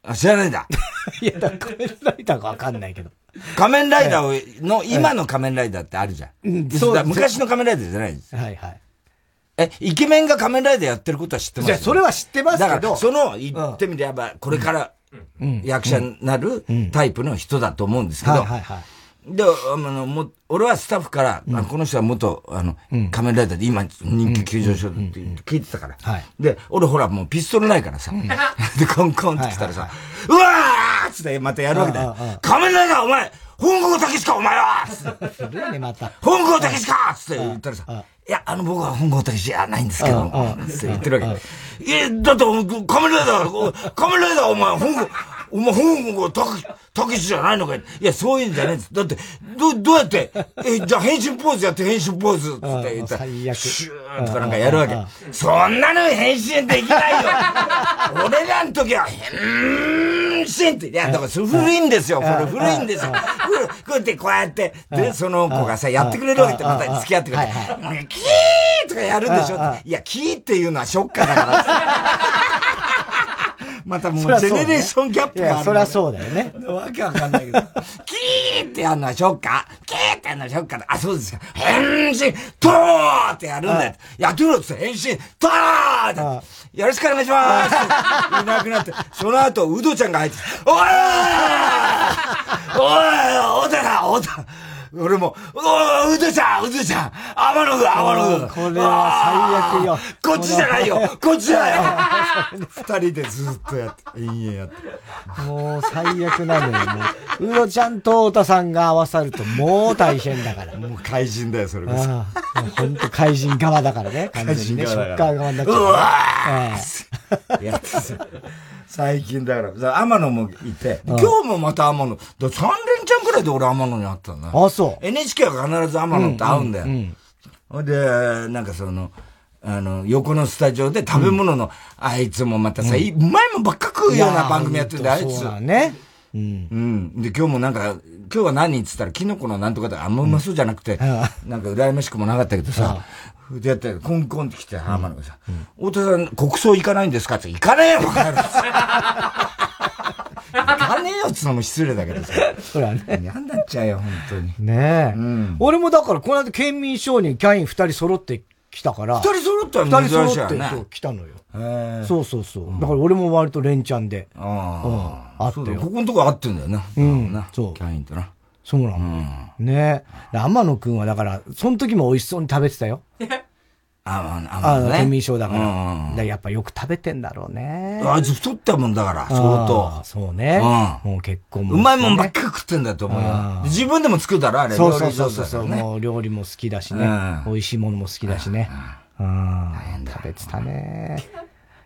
あ、知らないんだ。いや、仮面ライダーかわかんないけど。仮面ライダーの、今の仮面ライダーってあるじゃん。そう昔の仮面ライダーじゃないです。はいはい。え、イケメンが仮面ライダーやってることは知ってます？じゃそれは知ってますけど。だから、その、言ってみれば、これから、役者になるタイプの人だと思うんですけど、で、あの、も、俺はスタッフから、あこの人は元、あの、仮面ライダーで今人気急上昇って聞いてたから。で、俺ほらもうピストルないからさ。で、コンコンって来たらさ、うわーっつってまたやるわけだよ。仮面ライダーお前本郷武史かお前は！古いね、また。本郷武史か！つって言ったらさ、いや、あの僕は本郷武史じゃないんですけど、つって言ってるわけ。え、だって仮面ライダー、仮面ライダーお前本郷、お前本郷武史、たけしじゃないのかい。いや、そういうんじゃねえんです。だって、ど、どうやって、え、じゃあ変身ポーズやって変身ポーズって言ったら、シューとかなんかやるわけ。そんなの変身できないよ。俺らの時は、変身って、いや、だからそれ古いんですよ。これ古いんですよ。こうやって、こうやって、で、その子がさ、やってくれるわけって、また付き合ってくれて、キーとかやるんでしょいや、キーっていうのはショッカーだから。またもうジェネレーションギャップがある、ね。そりゃそうだよね。わけわかんないけど。キーってやるのはショッカー。キーってやるのはショッカーだ。あ、そうですか。変身、トーってやるんだよ。やってみろって変身、トーって。よろしくお願いしますいなくなって。その後、ウドちゃんが入って、おいおい、おだな、おだ。俺も、おー、うどちゃん、うどちゃん、天の具、天の具。これは最悪よ。こっちじゃないよ、こっちだよ。二人でずっとやって、延々やって。もう最悪なのよ、もう。うどちゃんと太田さんが合わさるともう大変だから。もう怪人だよ、それこそ。本当怪人側だからね。怪人側だから。ショッカー側になっちゃう。うわーやって最近だから、天野もいて、今日もまた天野、だ3連チャンくらいで俺天野に会ったんだ。あ、そう。NHK は必ず天野って会うんだよ。ほ、うん、で、なんかその、あの、横のスタジオで食べ物の、あいつもまたさ、うまいもんばっか食うような番組やってんだ、あいつ。そうだね。うん。うん。で、今日もなんか、今日は何っつったら、キノコのなんとかだ、あんまうまそうじゃなくて、なんか羨ましくもなかったけどさ、でやって、コンコンって来て、浜野がさ、太田さん、国葬行かないんですか？って行かねえよ、バカ野郎 行かねえよっつうのも失礼だけどさ。それはね。嫌になっちゃうよ、本当に。ねえ。うん、俺もだから、この間、県民賞にキャイン二人揃ってきたから。二人揃ったら珍しいよね。二人揃って、そう、来たのよ。そうそうそう。だから俺も割と連チャンで。ああ。あってよ。ここのとこ合ってんだよな。うん。そう。キャインとな。そうなの。うん、ね天野くんはだから、その時も美味しそうに食べてたよ。ああ、あの、県民賞だから。うん、だやっぱよく食べてんだろうね。あいつ太ったもんだから、相当。そうね。うん、もう結婚も、ね、うまいもんばっかり食ってんだと思うよ。自分でも作るだろ、あれ。そうそうそうそう、もう料理も好きだしね。美味しいものも好きだしね。うん。食べてたね。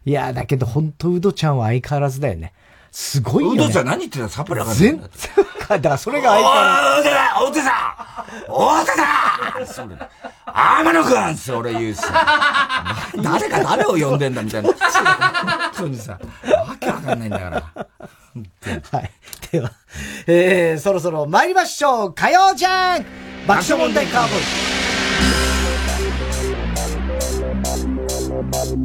いや、だけど本当うどちゃんは相変わらずだよね。すごいよ、ね。うどちゃん何言ってんのサプラが全然。だからそれが相変わらず。お手さん。お手さん。天野くん。って俺言うし。誰が誰を呼ん。でん。だみたいな。本当にさ、わけわかん。ないん。だから。はい。では、えー、そろそろ参りましょう。火曜じゃん。爆笑問題カーボーイ。改め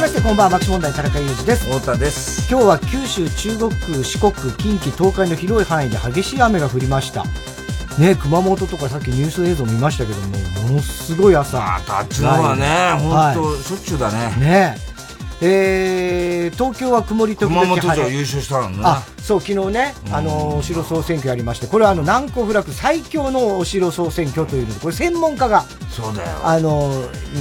ましてこんばんは爆笑問題田中裕二です。太田です。今日は九州中国四国近畿東海の広い範囲で激しい雨が降りましたね熊本とかさっきニュース映像見ましたけどもものすごい朝ああっちのはね本当、はい、しょっちゅうだね。ね。えー、東京は曇り時々晴れ。熊本城優勝したのね。あ、そう、昨日ね、あの、お城総選挙やりまして、これはあの、南湖フラッグ最強のお城総選挙というので、これ専門家が、そうだよ。あの、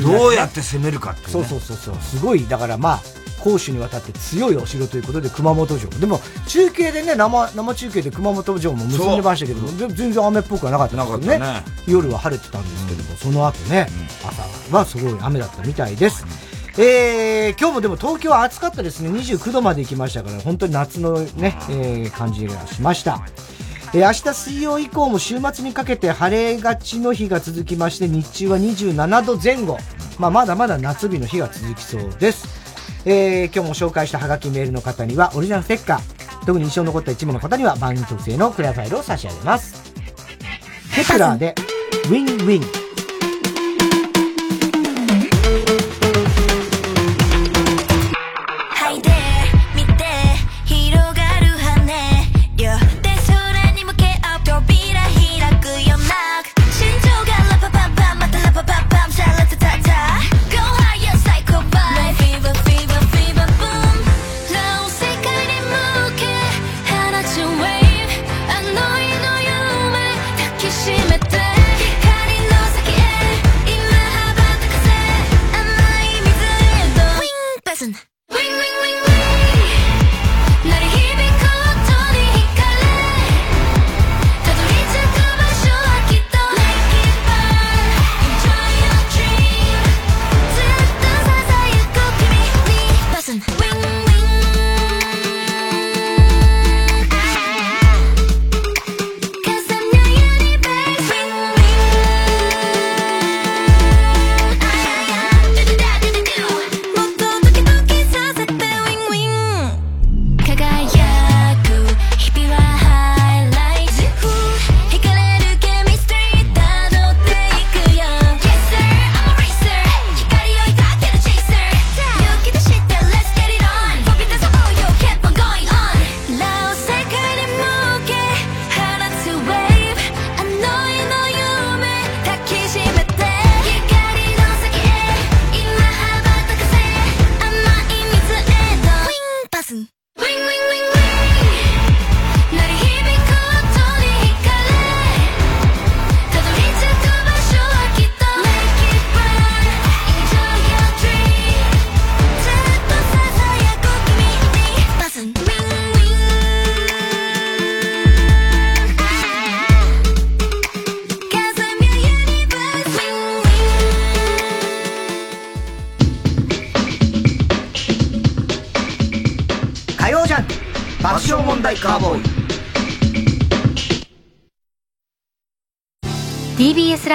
どうやって攻めるかって、ね、そうそうそうそう、すごい、だからまあ、攻守にわたって強いお城ということで熊本城。でも中継でね生生中継で熊本城も結んでましたけど全然雨っぽくはなかったですけどね、ね、夜は晴れてたんですけども、うん、その後ね、うん、朝はすごい雨だったみたいです、うん。えー、今日もでも東京は暑かったですね。29度まで行きましたから、本当に夏のね、えー、感じがしました。えー、明日水曜以降も週末にかけて晴れがちの日が続きまして、日中は27度前後。まあ、まだまだ夏日の日が続きそうです。えー、今日も紹介したハガキメールの方にはオリジナルステッカー、特に印象に残った一部の方には番組特製のクリアファイルを差し上げます。テプラーで、ウィンウィン。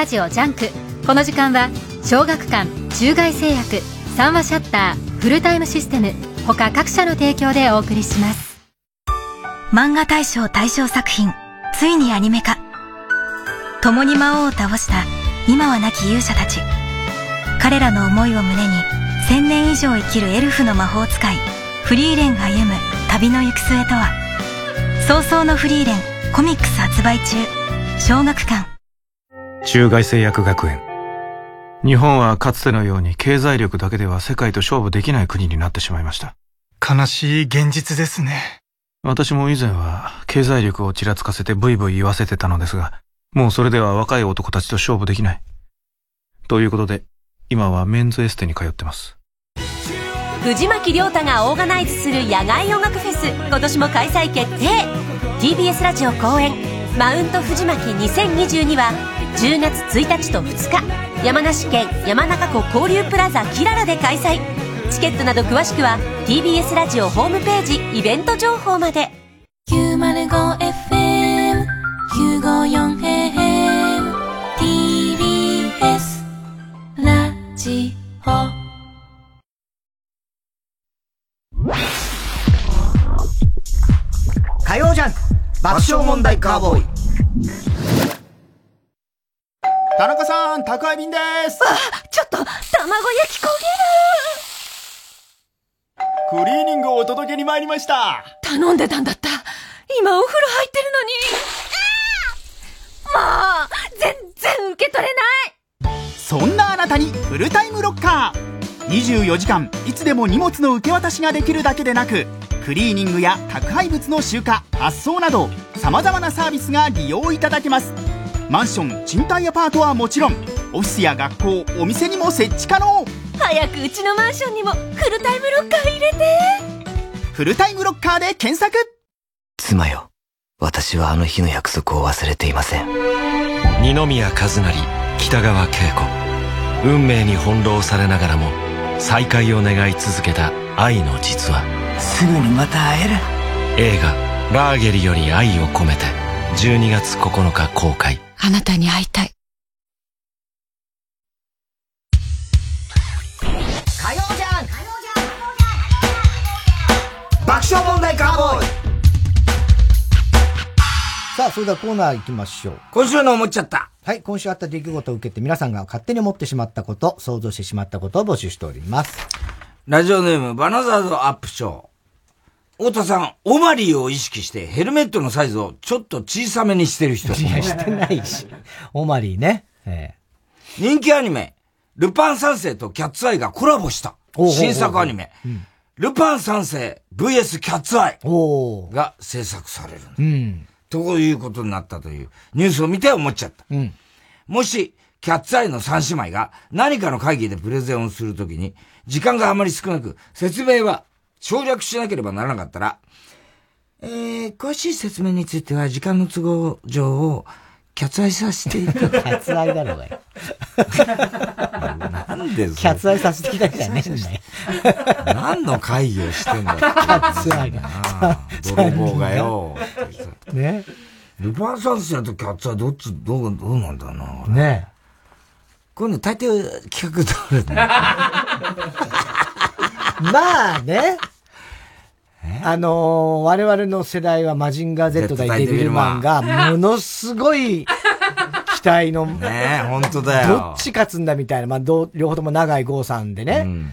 ラジオジャンク。この時間は小学館中外製薬三和シャッターフルタイムシステム。他各社の提供でお送りします。漫画大賞大賞作品ついにアニメ化。共に魔王を倒した今は亡き勇者たち。彼らの思いを胸に千年以上生きるエルフの魔法使いフリーレンが歩む旅の行く末とは。早々のフリーレンコミックス発売中。小学館中外製薬学園。日本はかつてのように経済力だけでは世界と勝負できない国になってしまいました。悲しい現実ですね。私も以前は経済力をちらつかせてブイブイ言わせてたのですがもうそれでは若い男たちと勝負できない。ということで今はメンズエステに通ってます。藤巻亮太がオーガナイズする野外音楽フェス今年も開催決定。TBS ラジオ公演マウント藤巻2022は10月1日と2日山梨県山中湖交流プラザキララで開催。チケットなど詳しくは TBS ラジオホームページイベント情報まで。905FM954AM TBS ラジオ。火曜ジャンク爆笑問題カーボーイ田中さん宅配便です。あちょっと卵焼き焦げる。クリーニングをお届けに参りました。頼んでたんだった。今お風呂入ってるのに。もう全然受け取れない。そんなあなたにフルタイムロッカー。24時間いつでも荷物の受け渡しができるだけでなくクリーニングや宅配物の集荷発送などさまざまなサービスが利用いただけますマンション賃貸アパートはもちろんオフィスや学校お店にも設置可能。早くうちのマンションにもフルタイムロッカー入れて。フルタイムロッカーで検索。妻よ私はあの日の約束を忘れていません。二宮和也北川景子。運命に翻弄されながらも再会を願い続けた愛の実話。すぐにまた会える。映画「ラーゲリより愛を込めて」12月9日公開あなたに会いたい火曜じゃん爆笑問題カーボーイさあ、それではコーナー行きましょう。今週の思っちゃった。はい、今週あった出来事を受けて皆さんが勝手に思ってしまったこと、想像してしまったことを募集しております。ラジオネーム、バナザードアップショー。太田さん、オマリーを意識してヘルメットのサイズをちょっと小さめにしてる人。いや、してないし。オマリーね。ええ、人気アニメ、ルパン三世とキャッツアイがコラボした。新作アニメ。ルパン三世 VS キャッツアイが制作される。うん。ということになったというニュースを見て思っちゃった。うん。もし、キャッツアイの三姉妹が何かの会議でプレゼンをするときに、時間があまり少なく、説明は省略しなければならなかったら、えー、詳しい説明については時間の都合上を、キャツアイさせていただキャツアイだろうがよ。なんでキャツアイさせていただきたいねんだよ。何の会議をしてんだキャツアイが。泥棒がよ。ね。ルパン三世とキャッツアイどっち、どう、どうなんだろうな。ね今度大抵企画通るね。まあね。あのー、我々の世代はマジンガー Z 対デビルマンが、ものすごい期待の。ねえ、本当だよ。どっち勝つんだみたいな、まあ、ど両方とも長井剛さんでね。うん、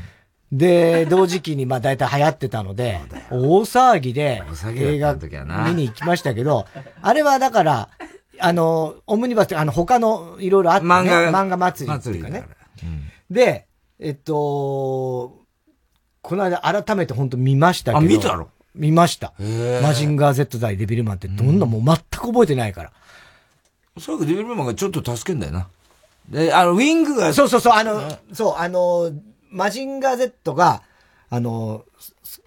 で、同時期にまあ大体流行ってたので、大騒ぎで映画見に行きましたけど、あれはだから、あの、オムニバスってあの他のいろいろあって、ね、漫画漫画祭りっていうかね。うん、で、えっと、この間改めて本当見ましたけど。あ、見たの？見ました。マジンガー Z 対デビルマンってどんなもう全く覚えてないから。そうか、デビルマンがちょっと助けんだよな。で、あの、ウィングが。そうそうそう、あの、そう、あの、マジンガー Z が、あの、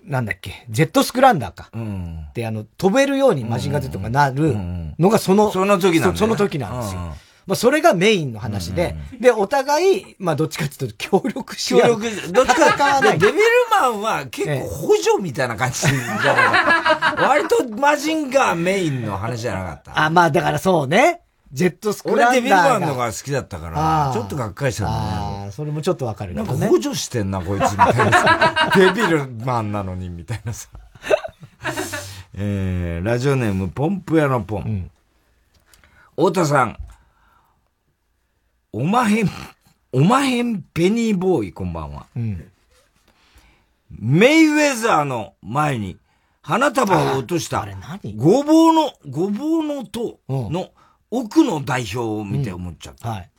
なんだっけ、ジェットスクランダーか。うん、で、あの、飛べるようにマジンガー Z がなるのがその、その時なんその時なんですよ。まあそれがメインの話で、で、お互い、まあどっちかっていうと協力し協力、どっちかわない。デビルマンは結構補助みたいな感じじゃない 割とマジンガーメインの話じゃなかった。あ、まあだからそうね。ジェットスクランダー俺デビルマンのが好きだったから、ちょっとがっかりしたんだね。ああ、それもちょっとわかるね。なんか補助してんな、こいつみたいな。デビルマンなのに、みたいなさ。えー、ラジオネーム、ポンプ屋のポン。うん、太田さん、おまへん、おまへんペニーボーイ、こんばんは。うん、メイウェザーの前に花束を落とした、ごぼうの、ごぼうの塔の奥の代表を見て思っちゃった。うん、はい。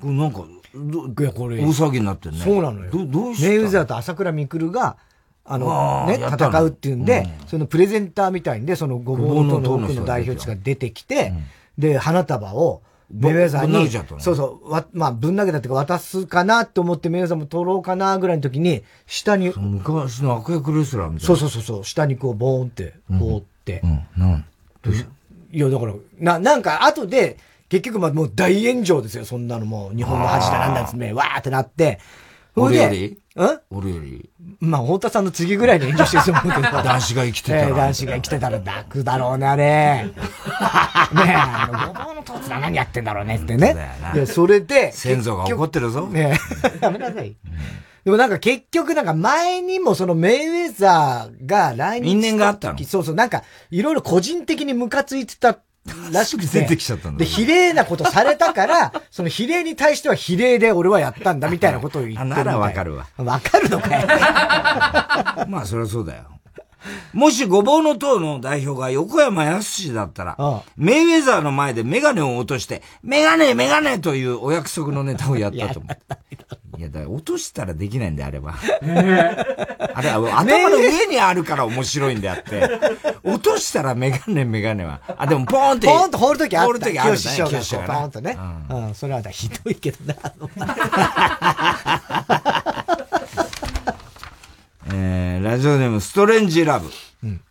これなんか、いや、これ。大騒ぎになってるね。そうなのよ。ど、どうした？メイウェザーと朝倉未来が、あの、ね、戦うっていうんで、うん、そのプレゼンターみたいんで、そのごぼうの奥の代表地が出てきて、で、花束を、メイウェザーに、そうそう、わ、まあ、ぶん投げたっていうか渡すかなって思ってメイウェザーも取ろうかなぐらいの時に、下に。昔の悪役レスラーみたいな。そうそうそうそう、下にこう、ボーンって、こうって。うん、なん、どうした？いや、だから、な、なんか、後で、結局、まあ、もう大炎上ですよ、そんなのもう、日本の恥だなんだっつって、わーってなって、俺よりん？俺より。まあ、太田さんの次ぐらいに炎上してると思うけど。男子が生きてたら。えー、男子が生きてたら楽だろうね、あれ。ねえ、あの、ごぼうのとつら何やってんだろうねってね。いや、それで。先祖が怒ってるぞ。ねえ、やめなさい。でもなんか結局なんか前にもそのメイウェザーが来日因縁があったの？そうそう、なんかいろいろ個人的にムカついてたらしくて。出てきちゃったんだ。で、比例なことされたから、その比例に対しては比例で俺はやったんだみたいなことを言ってる。ならわかるわ。わかるのかよ。まあ、そりゃそうだよ。もしごぼうの塔の代表が横山康だったら、ああメイウェザーの前でメガネを落として、メガネメガネというお約束のネタをやったと思う。いや、だから落としたらできないんだよ、あれは。あれは頭の上にあるから面白いんであって、落としたらメガネメガネは。あ、でもポーンって。ポーンと放るときあった。放るときあるね。清志師匠がポーンとね。うん、うん、それはひどいけどな、えー、ラジオネームストレンジラブ。うん、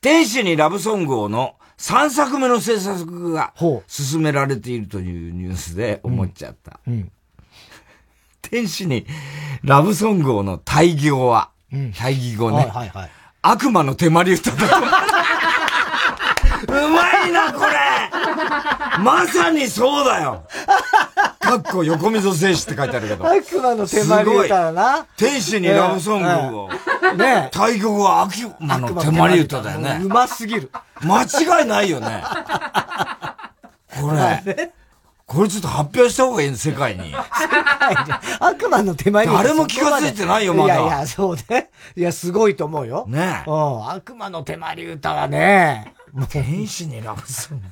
天使にラブソングをの3作目の制作が進められているというニュースで思っちゃった。うん、天使にラブソングをの対義語は、うん、対義語ね、はいはいはい。悪魔の手まり歌だ。うまいな、これ まさにそうだよかっこ横溝静止って書いてあるけど。悪魔の手まり歌だな。天使にラブソングを。ね対局は悪魔の手まり歌だよね。うますぎる。間違いないよね。これ。これちょっと発表した方がいいの、世界に。世界に。悪魔の手前に。誰も気がついてないよ、まだ。いやいや、そうね。いや、すごいと思うよ。ねうん。悪魔の手まり歌はね。天使にラブソング。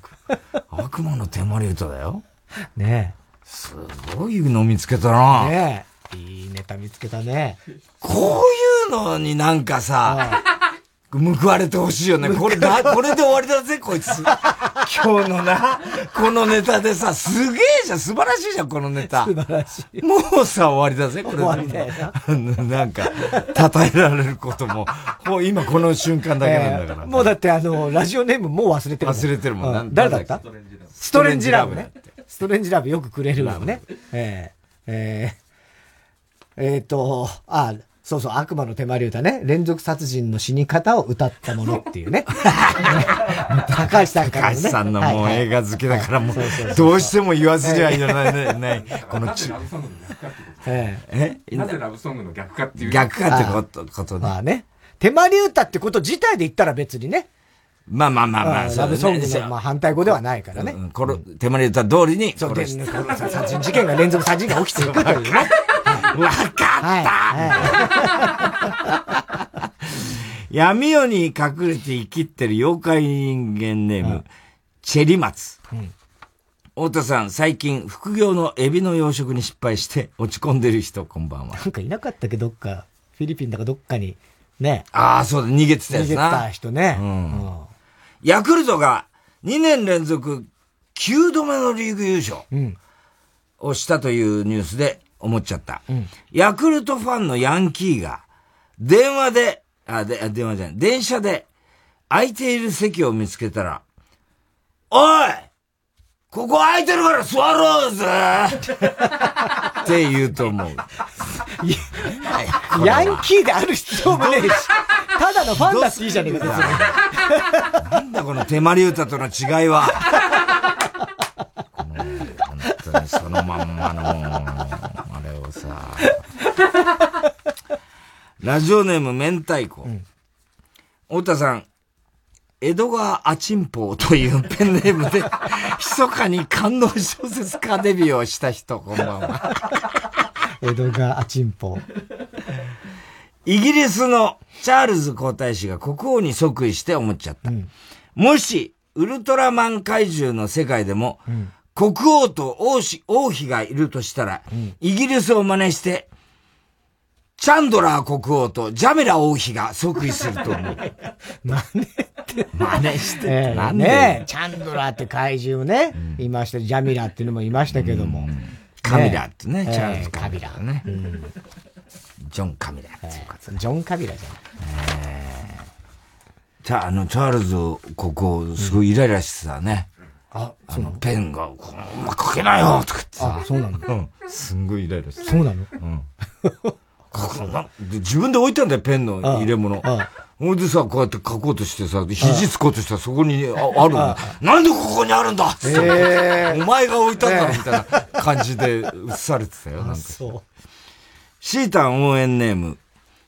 悪魔の手まり歌だよ。ねすごいの見つけたな。ねいいネタ見つけたね。こういうのになんかさ、報われてほしいよね。これだ、これで終わりだぜ、こいつ。今日のな、このネタでさ、すげえじゃん、素晴らしいじゃん、このネタ。素晴らしい。もうさ、終わりだぜ、これで。終わりだよな。なんか、称えられることも、もう今この瞬間だけなんだから。えー、もうだってあの、ラジオネームもう忘れてる忘れてるもん。うん、誰だった？ストレンジラブね。ストレンジラブよくくれるわね。えー、えー、えー、と、あ、そうそう、悪魔の手まり歌ね。連続殺人の死に方を歌ったものっていうね。高橋さんからね。高橋さんのもう映画好きだからもう、どうしても言わずにはいらないね。このち、ええなぜラブソングの逆かっていう。逆かってこと、ことね。まあね。手まり歌ってこと自体で言ったら別にね。まあまあまあまあ、ラブソングのまあ反対語ではないからね。この手まり歌通りに。そうですね。殺人事件が連続殺人が起きていくというね。わかった闇夜に隠れて生きってる妖怪人間ネーム、チェリマツ。太田さん、最近、副業のエビの養殖に失敗して落ち込んでる人、こんばんは。なんかいなかったっけ、どっか。フィリピンだかどっかに。ね。ああ、そうだ、逃げてたやつな。逃げた人ね。うん。ヤクルトが2年連続9度目のリーグ優勝をしたというニュースで、思っちゃった。うん、ヤクルトファンのヤンキーが、電話で、あ、で、電話じゃない、電車で空いている席を見つけたら、おいここ空いてるから座ろうぜ。って言うと思う。ヤンキーである必要もねえし、ただのファンタジーじゃねえか、なんだこの手まり歌との違いは。本当にそのまんまの、さ。ラジオネーム明太子。うん、太田さん、江戸川アチンポーというペンネームで、密かに感動小説家デビューをした人、こんばんは。江戸川アチンポー。イギリスのチャールズ皇太子が国王に即位して思っちゃった。うん、もし、ウルトラマン怪獣の世界でも、うん、国王と王子、王妃がいるとしたら、うん、イギリスを真似して、チャンドラー国王とジャメラ王妃が即位すると思う。真似って。真似して。えー、なんで、ね、チャンドラーって怪獣ね、うん、いました。ジャミラっていうのもいましたけども。うん、カミラってね、チャールズカビラ。ね、うん。ジョン・カミラっていうか、えー、ジョン・カビラじゃん。えー、じゃあ、あの、チャールズ国王、すごいイライラしてたね。あ、あの、ペンが、うまく書けないよとか言ってさ。あ、そうなの？うん。すんごいイライラしてそうなの？うん。自分で置いたんだよ、ペンの入れ物。ほいでさ、こうやって書こうとしてさ、肘つこうとしたらそこにあるなんでここにあるんだって、えー、お前が置いたんだろみたいな感じで映されてたよ、なんか。そう。シータン応援ネーム、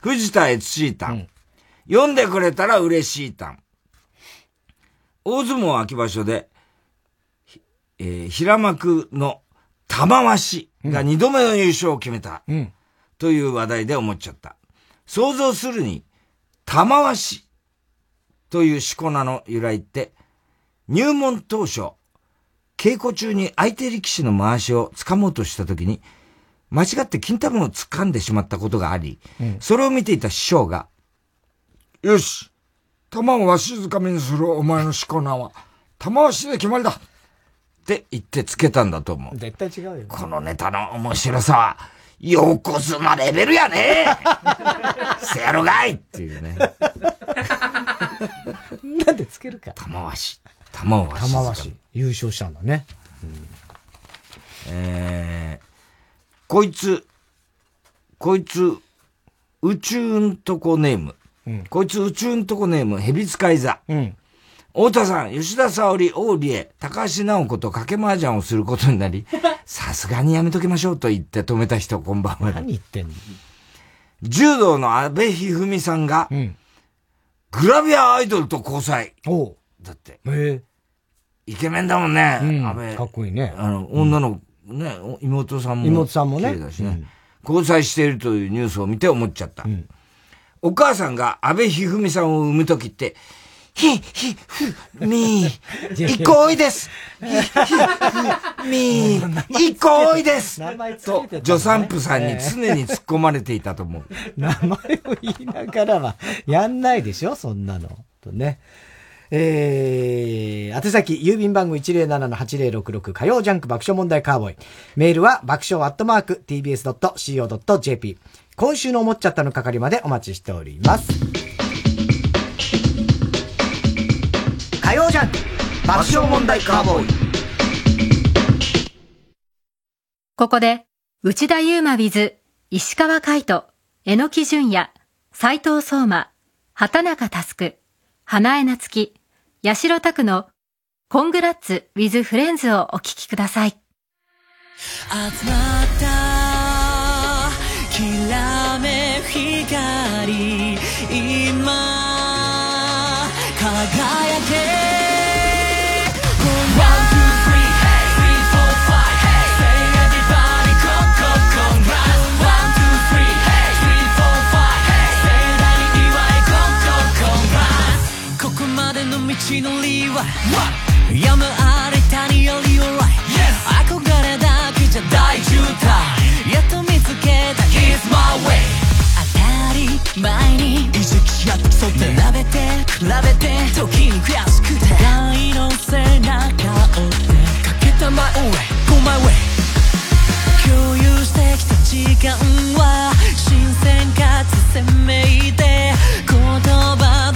藤田悦シータン。うん、読んでくれたら嬉しいタン。大相撲秋場所で、えー、平幕の玉鷲が二度目の優勝を決めた。うんという話題で思っちゃった。想像するに、玉鷲というしこ名の由来って、入門当初、稽古中に相手力士の回しを掴もうとした時に、間違って金玉を掴んでしまったことがあり、うん、それを見ていた師匠が、よし、玉をわしづかみにするお前のしこ名は、玉鷲で決まりだって言ってつけたんだと思う。絶対違うよ、ね。このネタの面白さは、横綱レベルやね せやろがいっていうね。なんでつけるか。玉鷲。玉鷲。玉鷲。優勝したんだね。うん、えー、こいつ、こいつ、宇宙んとこネーム。うん、こいつ宇宙んとこネーム、蛇使い座。うん太田さん、吉田沙織、王理恵、高橋直子と掛け麻雀をすることになり、さすがにやめときましょうと言って止めた人、こんばんは。何言ってんの？柔道の安倍一二三さんが、うん、グラビアアイドルと交際。おだって。へイケメンだもんね、うん、安倍。かっこいいね。あの、女の、ね、妹さんも。妹さんもね。だしね、うん、交際しているというニュースを見て思っちゃった。お母さんが安倍一二三さんを産むときって、ひ、ひ、ふ、み、いこいです。ひ、ひ、ふ、み、いこいですと、助産婦さんに常に突っ込まれていたと思う。名前を言いながらは、やんないでしょそんなの。とね。えー、宛先、郵便番号107-8066火曜ジャンク爆笑問題カーボーイ。メールは爆笑アットマーク tbs.co.jp。今週の思っちゃったの係までお待ちしております。火曜ジャン爆笑問題カーボーイ。ここで内田祐馬 with 石川海人榎木淳也斎藤聡馬畑中佑花江夏樹八代拓のコングラッツ with フレンズをお聴きください。集まった道のりは山あり谷より alright 憧れだけじゃ大渋滞。やっと見つけた。Here's my way 当たり前に意識や競って比べて比べて時に悔しくて。互いの背中追って。かけた my own way go my way 共有してきた時間は新鮮かつ鮮明で言葉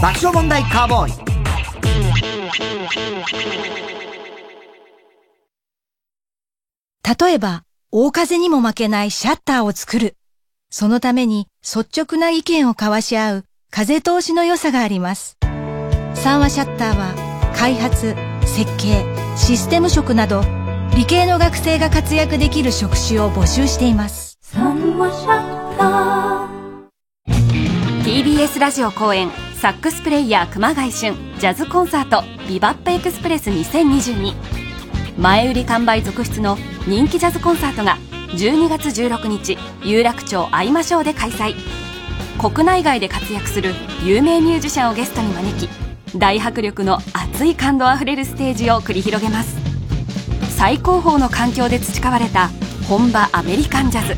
爆笑問題カーボーイ例えば、大風にも負けないシャッターを作る。そのために率直な意見を交わし合う風通しの良さがあります。三和シャッターは開発、設計、システム職など理系の学生が活躍できる職種を募集しています。三和シャッター TBS ラジオ公演サックスプレイヤー熊谷俊ジャズコンサートビバップエクスプレス2022前売り完売続出の人気ジャズコンサートが12月16日有楽町会いましょうで開催。国内外で活躍する有名ミュージシャンをゲストに招き大迫力の熱い感動あふれるステージを繰り広げます。最高峰の環境で培われた本場アメリカンジャズ。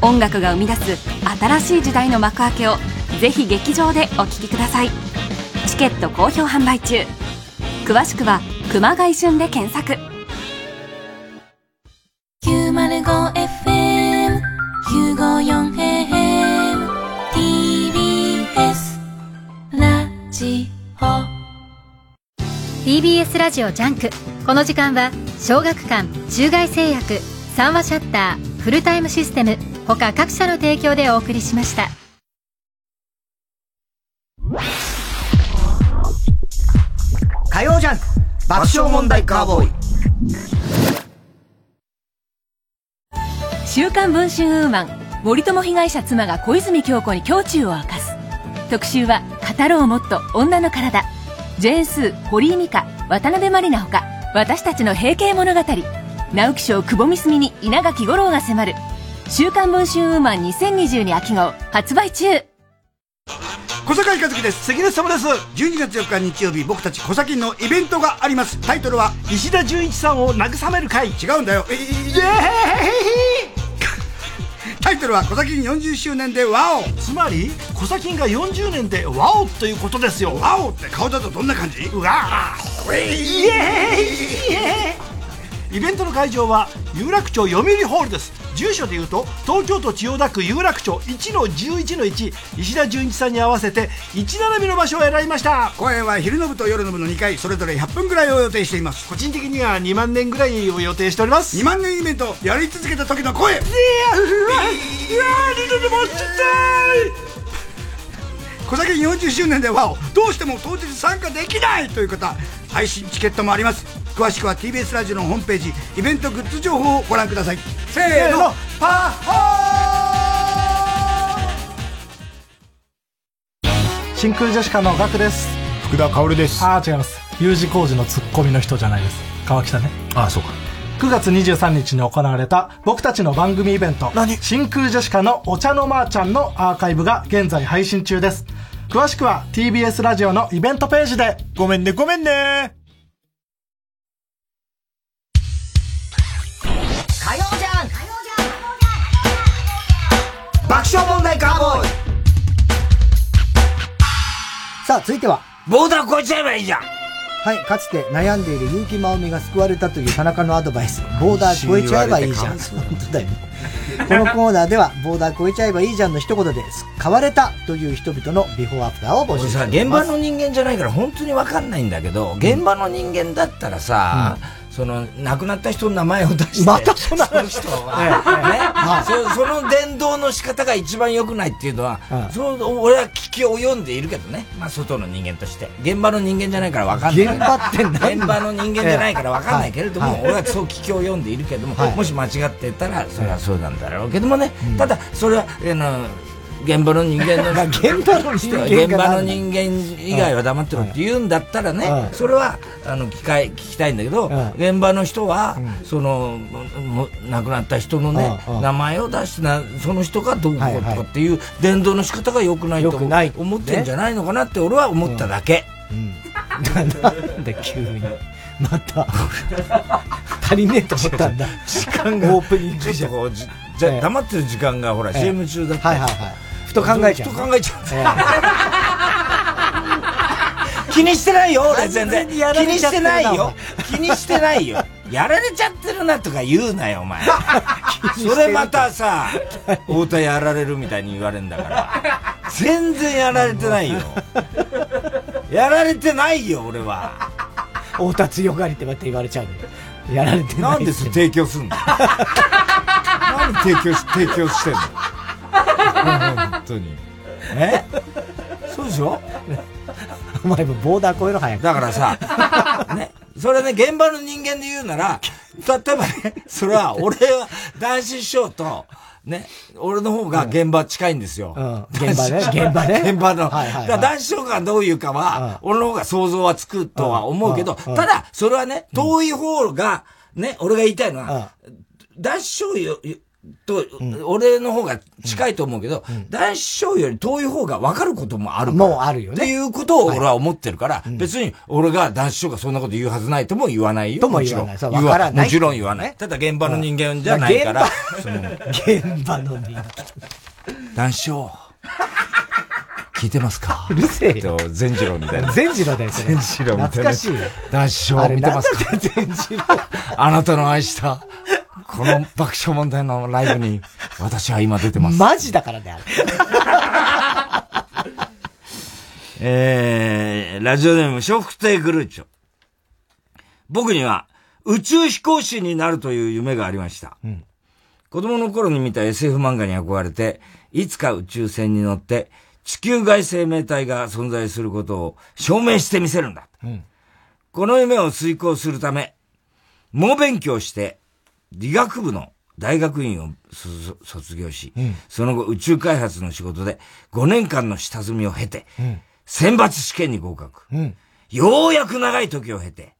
音楽が生み出す新しい時代の幕開けをぜひ劇場でお聴きください。チケット好評販売中。詳しくは熊谷旬で検索。905FM954AM TBS ラジオ。TBS ラジオジャンク。この時間は小学館中外製薬三話シャッターフルタイムシステム他各社の提供でお送りしました火曜ジャンク爆笑問題カーボーイ。週刊文春ウーマン森友被害者妻が小泉京子に胸中を明かす。特集は語ろうもっと女の体。ジェーン・スー堀井美香渡辺満里奈ほか私たちの平家物語。直木賞久保みすみに稲垣吾郎が迫る。週刊文春ウーマン2022秋号発売中。小坂井和樹です。関根様です。12月4日日曜日僕たち小崎のイベントがあります。タイトルは石田純一さんを慰める会。違うんだよ。えイエーイ。タイトルは小崎40周年でワオ。つまり小崎が40年でワオということですよ。ワオって顔だとどんな感じ？うわー。イエーイイベントの会場は有楽町読売ホールです。住所でいうと東京都千代田区有楽町1の11の1石田純一さんに合わせて1並びの場所を選びました。公演は昼の部と夜の部の2回それぞれ100分ぐらいを予定しています。個人的には2万年ぐらいを予定しております。2万年イベントやり続けた時の声。いやうわうわ二度と待ちたい小崎40周年ではどうしても当日参加できないという方配信チケットもあります。詳しくは TBS ラジオのホームページイベントグッズ情報をご覧ください。せーのパッホー！真空ジェシカのガクです。福田薫です。ああ違います。U 字工事のツッコミの人じゃないです。川北ね。ああそうか。9月23日に行われた僕たちの番組イベント。真空ジェシカのお茶のまーちゃんのアーカイブが現在配信中です詳しくは TBS ラジオのイベントページで。ごめんねごめんね。火曜じゃん。爆笑問題カーボーイ。さあ続いては。ボーダー超えちゃえばいいじゃんはい、かつて悩んでいる結城真央美が救われたという田中のアドバイス。ボーダー超えちゃえばいいじゃん。本当だよね。このコーナーでは、ボーダー超えちゃえばいいじゃんの一言で、変われたという人々のビフォーアフターを募集してます。現場の人間じゃないから本当にわかんないんだけど、現場の人間だったらさ、うんその亡くなった人の名前を出して、またその人は、ね、その伝道の仕方が一番良くないっていうのは、その俺は聞き及んでいるけどね、まあ、外の人間として、現場の人間じゃないから分かんない。現場って現場の人間じゃないから分かんないけれども、俺はそう聞き及んでいるけども、もし間違ってたら、それはそうなんだろうけどもね、ただ、それは、あの、現場の人間の現場の人 現場の人間以外は黙ってろって言うんだったらね、それはあの聞か聞きたいんだけど、現場の人は、その亡くなった人のね、名前を出してなその人がどうこうとかっていう伝道の仕方がよくないと思ってんじゃないのかなって俺は思っただけ。なんで急に。また足りねえと思ったんだ。時間が。オープニングじゃ。黙ってる時間がほら、CM 中だった。はいはいはい。ふと考えちゃう。考えちゃう。気にしてないよ、俺全然。気にしてないよ。気にしてないよ。やられちゃってるなとか言うなよ、お前。それまたさ、太田やられるみたいに言われるんだから。全然やられてないよ。やられてないよ、俺は。太田強がりってまた言われちゃうのやられてない。なんです提供すんの？何提供し、提供してんの？本当に。え？そうでしょ？お前もボーダー超えろ早く。だからさ、ね、それね、現場の人間で言うなら、例えばね、それは、俺は、男子師匠と、ね、俺の方が現場近いんですよ。うん、現場ね、現場ね？現場の。はいはい、はい、男子師匠がどういうかは、俺の方が想像はつくとは思うけど、ただ、それはね、遠い方が、ね、俺が言いたいのは、男子師匠よ、と、うん、俺の方が近いと思うけど、うん、男子賞より遠い方が分かることもあるもうあるよね。っていうことを俺は思ってるから、はい、別に俺が男子賞がそんなこと言うはずないとも言わないよ。とも言わない。そう、分からない。もちろん言わない。ただ現場の人間じゃないから。その現場の人間。男子賞。聞いてますか？うるせえよ。善次郎みたいな。善次郎だよ、善次郎みたいな。懐かしい。男子賞見てますか？善次郎。あなたの愛したこの爆笑問題のライブに、私は今出てます。マジだからね、あれ。えー、ラジオネーム、笑福亭グルーチョ。僕には、宇宙飛行士になるという夢がありました。うん、子供の頃に見た SF 漫画に憧れて、いつか宇宙船に乗って、地球外生命体が存在することを証明してみせるんだ。うん、この夢を遂行するため、猛勉強して、理学部の大学院を卒業し、うん、その後宇宙開発の仕事で5年間の下積みを経て、うん、選抜試験に合格、うん、ようやく長い時を経て、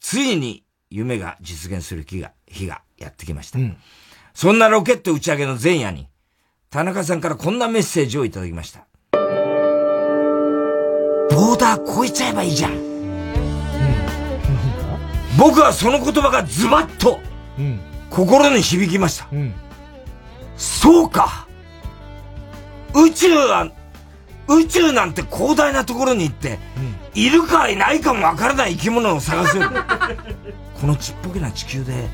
ついに夢が実現する日が、日がやってきました。そんなロケット打ち上げの前夜に、田中さんからこんなメッセージをいただきました。ボーダー超えちゃえばいいじゃん。僕はその言葉がズバッとうん、心に響きました。うん、そうか宇宙は、宇宙なんて広大なところに行って、うん、いるかいないかもわからない生き物を探すよ。このちっぽけな地球で、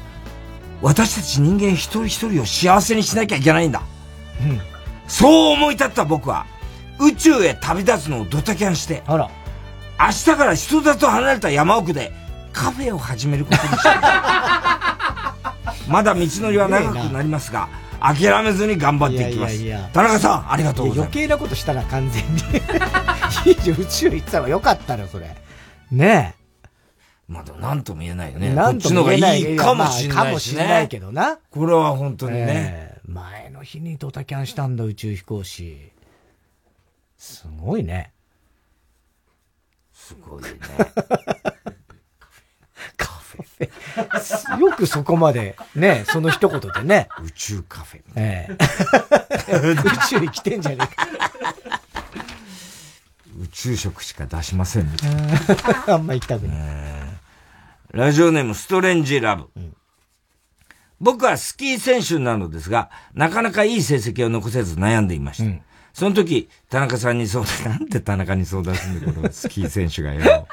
私たち人間一人一人を幸せにしなきゃいけないんだ。うん、そう思い立った僕は、宇宙へ旅立つのをドタキャンして、あら。明日から人里離れた山奥でカフェを始めることにした。まだ道のりは長くなりますが、諦めずに頑張っていきます。田中さん、ありがとうございます。余計なことしたら完全に。宇宙行ったらよかったの、それ。ねえ。まあ、なんとも言えないよね。なんとも言えない。いいかもしれない、ね、かもしれないけどな。これは本当にね。えー、前の日にドタキャンしたんだ、宇宙飛行士。すごいね。すごいね。よくそこまで、ね、その一言でね。宇宙カフェ。ええ。宇宙に来てんじゃねえか。宇宙食しか出しませんみたいな。あんま言ったくない。ラジオネームストレンジラブ。うん、僕はスキー選手なのですが、なかなかいい成績を残せず悩んでいました。うん、その時、田中さんに相談、なんで田中に相談するんだ、このスキー選手がよ。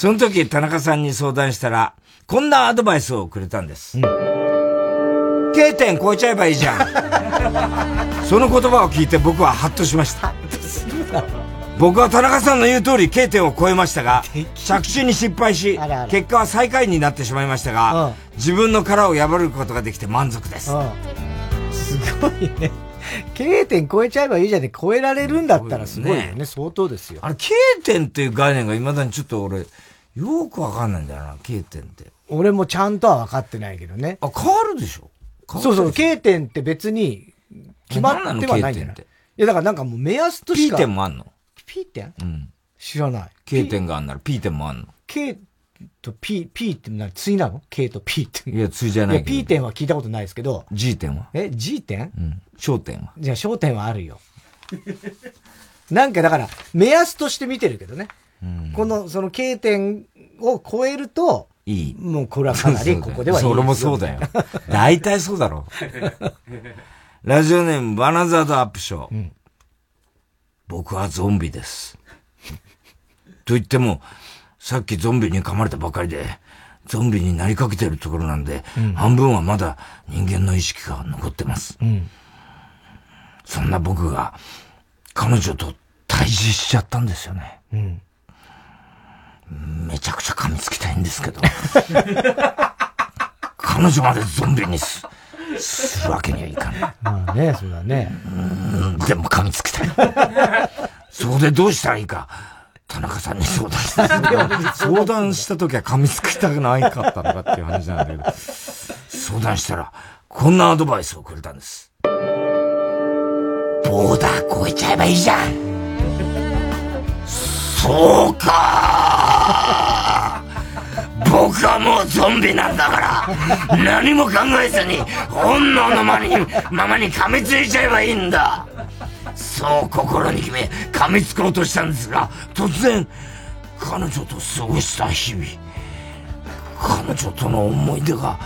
その時、田中さんに相談したら、こんなアドバイスをくれたんです。うん、K 点超えちゃえばいいじゃん。その言葉を聞いて僕はハッとしました。僕は田中さんの言う通り K 点を超えましたが、着地に失敗し、結果は最下位になってしまいましたが、自分の殻を破ることができて満足です。すごいね。K 点超えちゃえばいいじゃんって超えられるんだったらすごいよね。ね相当ですよ。あれ K 点っていう概念が未だにちょっと俺、よくわかんないんだよな、K 点って。俺もちゃんとは分かってないけどね。あ、変わるでしょ？そうそう、K 点って別に決まってはないんじゃないいや、だからなんかもう目安としか。P 点もあんの ?P 点うん。知らない。K 点があんなら P 点もあんの ?K と P、P って何対なの ?K と P って。いや、対じゃないいや、P 点は聞いたことないですけど。G 点は？え、G 点うん。焦点は？じゃあ焦点はあるよ。なんかだから、目安として見てるけどね。うん、この、その K 点を超えると、いい。もうこれはかなりここではいいそれもそうだよ。大体そうだろう。ラジオネームバナザードアップショー。うん、僕はゾンビです。と言っても、さっきゾンビに噛まれたばかりで、ゾンビになりかけてるところなんで、うん、半分はまだ人間の意識が残ってます。うん、そんな僕が、彼女と対峙しちゃったんですよね。うん、めちゃくちゃ噛みつきたいんですけど。彼女までゾンビにす、するわけにはいかない。まあね、そうだね。うん、でも噛みつきたい。そこでどうしたらいいか。田中さんに相談した。相談した時は噛みつきたくないかったのかっていう話なんだけど、相談したら、こんなアドバイスをくれたんです。ボーダー越えちゃえばいいじゃんそうか。僕はもうゾンビなんだから。何も考えずに本能のまにままに噛みついちゃえばいいんだ。そう心に決め噛みつこうとしたんですが突然彼女と過ごした日々彼女との思い出が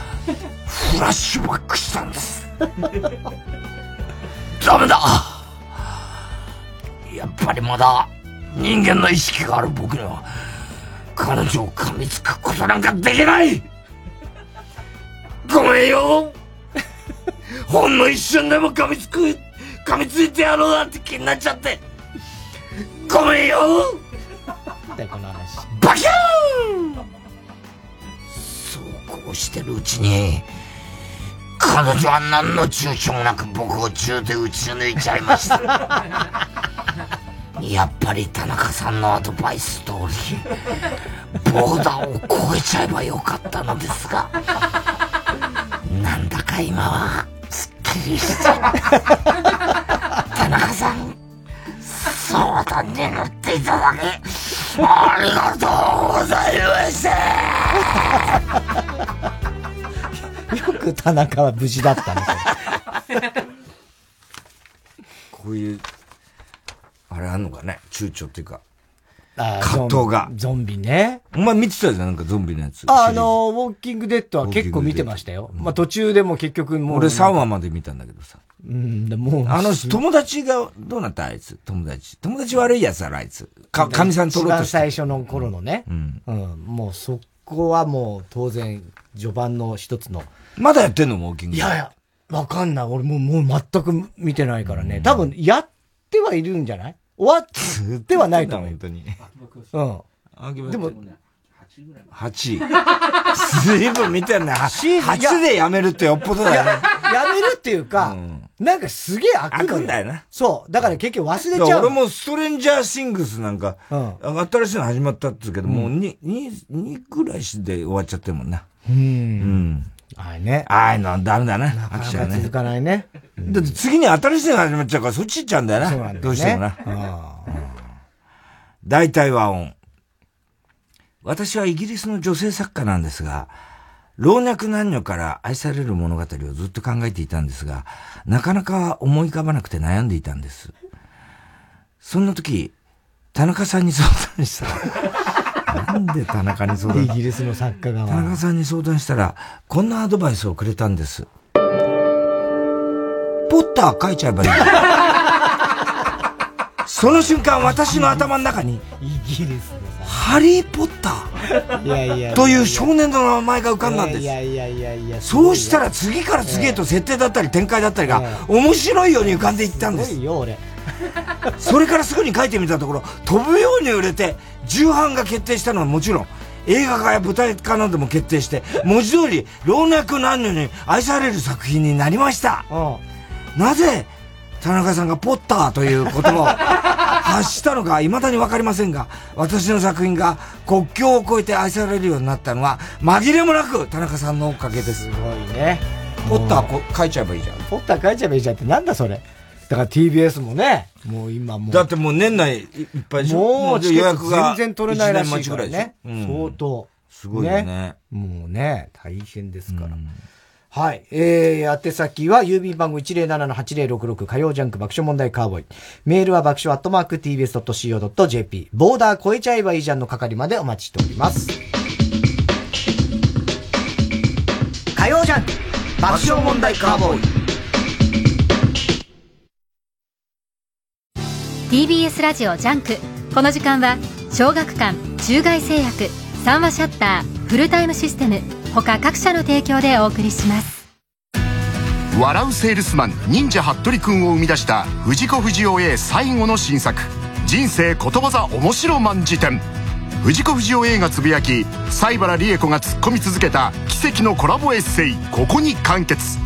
フラッシュバックしたんです。ダメだ。やっぱりまだ人間の意識がある僕には彼女を噛みつくことなんかできない！ごめんよ！ほんの一瞬でも噛みつく噛みついてやろうなって気になっちゃって！ごめんよ！この話。バキュー！ンそうこうしてるうちに彼女は何の躊躇もなく僕を銃で撃ち抜いちゃいましたやっぱり田中さんのアドバイス通りボーダーを越えちゃえばよかったのですがなんだか今はすっきりした田中さん相談に乗っていただきありがとうございました。よく田中は無事だったね。こういうあれあんのかね？躊躇っていうか。葛藤が。ゾンビね。お前見てたじゃん、なんかゾンビのやつ。あ、あの、ウォーキングデッドは結構見てましたよ。まあ途中でも結局もう。俺3話まで見たんだけどさ。うん、でもあの、友達が、どうなった？あいつ友達。友達悪いやつだろ、あいつ。か、神さん取ろうとして。最初の頃のね。うん。うん。もうそこはもう当然、序盤の一つの。まだやってんの？ウォーキングいやいや、わかんない。俺もう、もう全く見てないからね。多分、やってはいるんじゃない？終わってはないと思う。本当に。うん。でも、8。随分見てんね。8でやめるってよっぽどだよね。やめるっていうか、なんかすげえ開くんだよな。そう。だから結局忘れちゃう。俺もストレンジャーシングスなんか、新しいの始まったって言うけど、もう2、2、2ぐらいで終わっちゃってるもんな。うん。うん。あれね。ああいうのダメだな。飽きちゃうね。続かないね。だって次に新しいの始まっちゃうからそっち行っちゃうんだよな。そうなんだよ、ね、どうしてもな。大体和音。私はイギリスの女性作家なんですが、老若男女から愛される物語をずっと考えていたんですが、なかなか思い浮かばなくて悩んでいたんです。そんな時、田中さんに相談したら、なんで田中に相談イギリスの作家が。田中さんに相談したら、こんなアドバイスをくれたんです。ポッター書いちゃえばいい。その瞬間、私の頭の中に、イギリスのハリー・ポッター。という少年の名前が浮かんだんです。いやいやいやいやそうしたら次から次へと設定だったり展開だったりが面白いように浮かんでいったんです。す。それからすぐに書いてみたところ、飛ぶように売れて、重版が決定したのはもちろん、映画化や舞台化なども決定して、文字通り、老若男女に愛される作品になりました。なぜ、田中さんがポッターという言葉を 発したのか未だにわかりませんが、私の作品が国境を越えて愛されるようになったのは、紛れもなく田中さんのおかげです。すごいね。ポッター書いちゃえばいいじゃん。ポッター書いちゃえばいいじゃんってなんだそれ。だから TBS もね、もう今もう。だってもう年内いっぱいもう予約が全然取れないらしいからね。うん、相当。すごいよね、ね、もうね、大変ですから。うん、はい。えー、宛先は郵便番号107-8066火曜ジャンク爆笑問題カーボーイ。メールは爆笑アットマーク tbs.co.jp。ボーダー超えちゃえばいいじゃんの係までお待ちしております。火曜ジャン爆笑問題カーボーイ TBS ラジオジャンク。この時間は小学館中外製薬三話シャッターフルタイムシステム他各社の提供でお送りします。笑うセールスマン忍者ハットリくんを生み出した藤子不二雄 A 最後の新作。人生ことわざ面白万辞典。藤子不二雄 A がつぶやき西原理恵子が突っ込み続けた奇跡のコラボエッセイここに完結。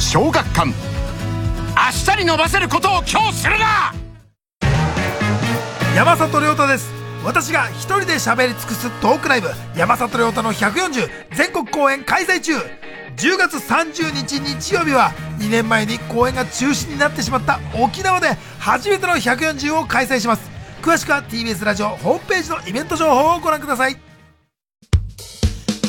小学館。明日に伸ばせることを今日するな!山里亮太です。私が一人で喋り尽くすトークライブ山里亮太の140全国公演開催中。10月30日日曜日は2年前に公演が中止になってしまった沖縄で初めての140を開催します。詳しくは TBS ラジオホームページのイベント情報をご覧ください。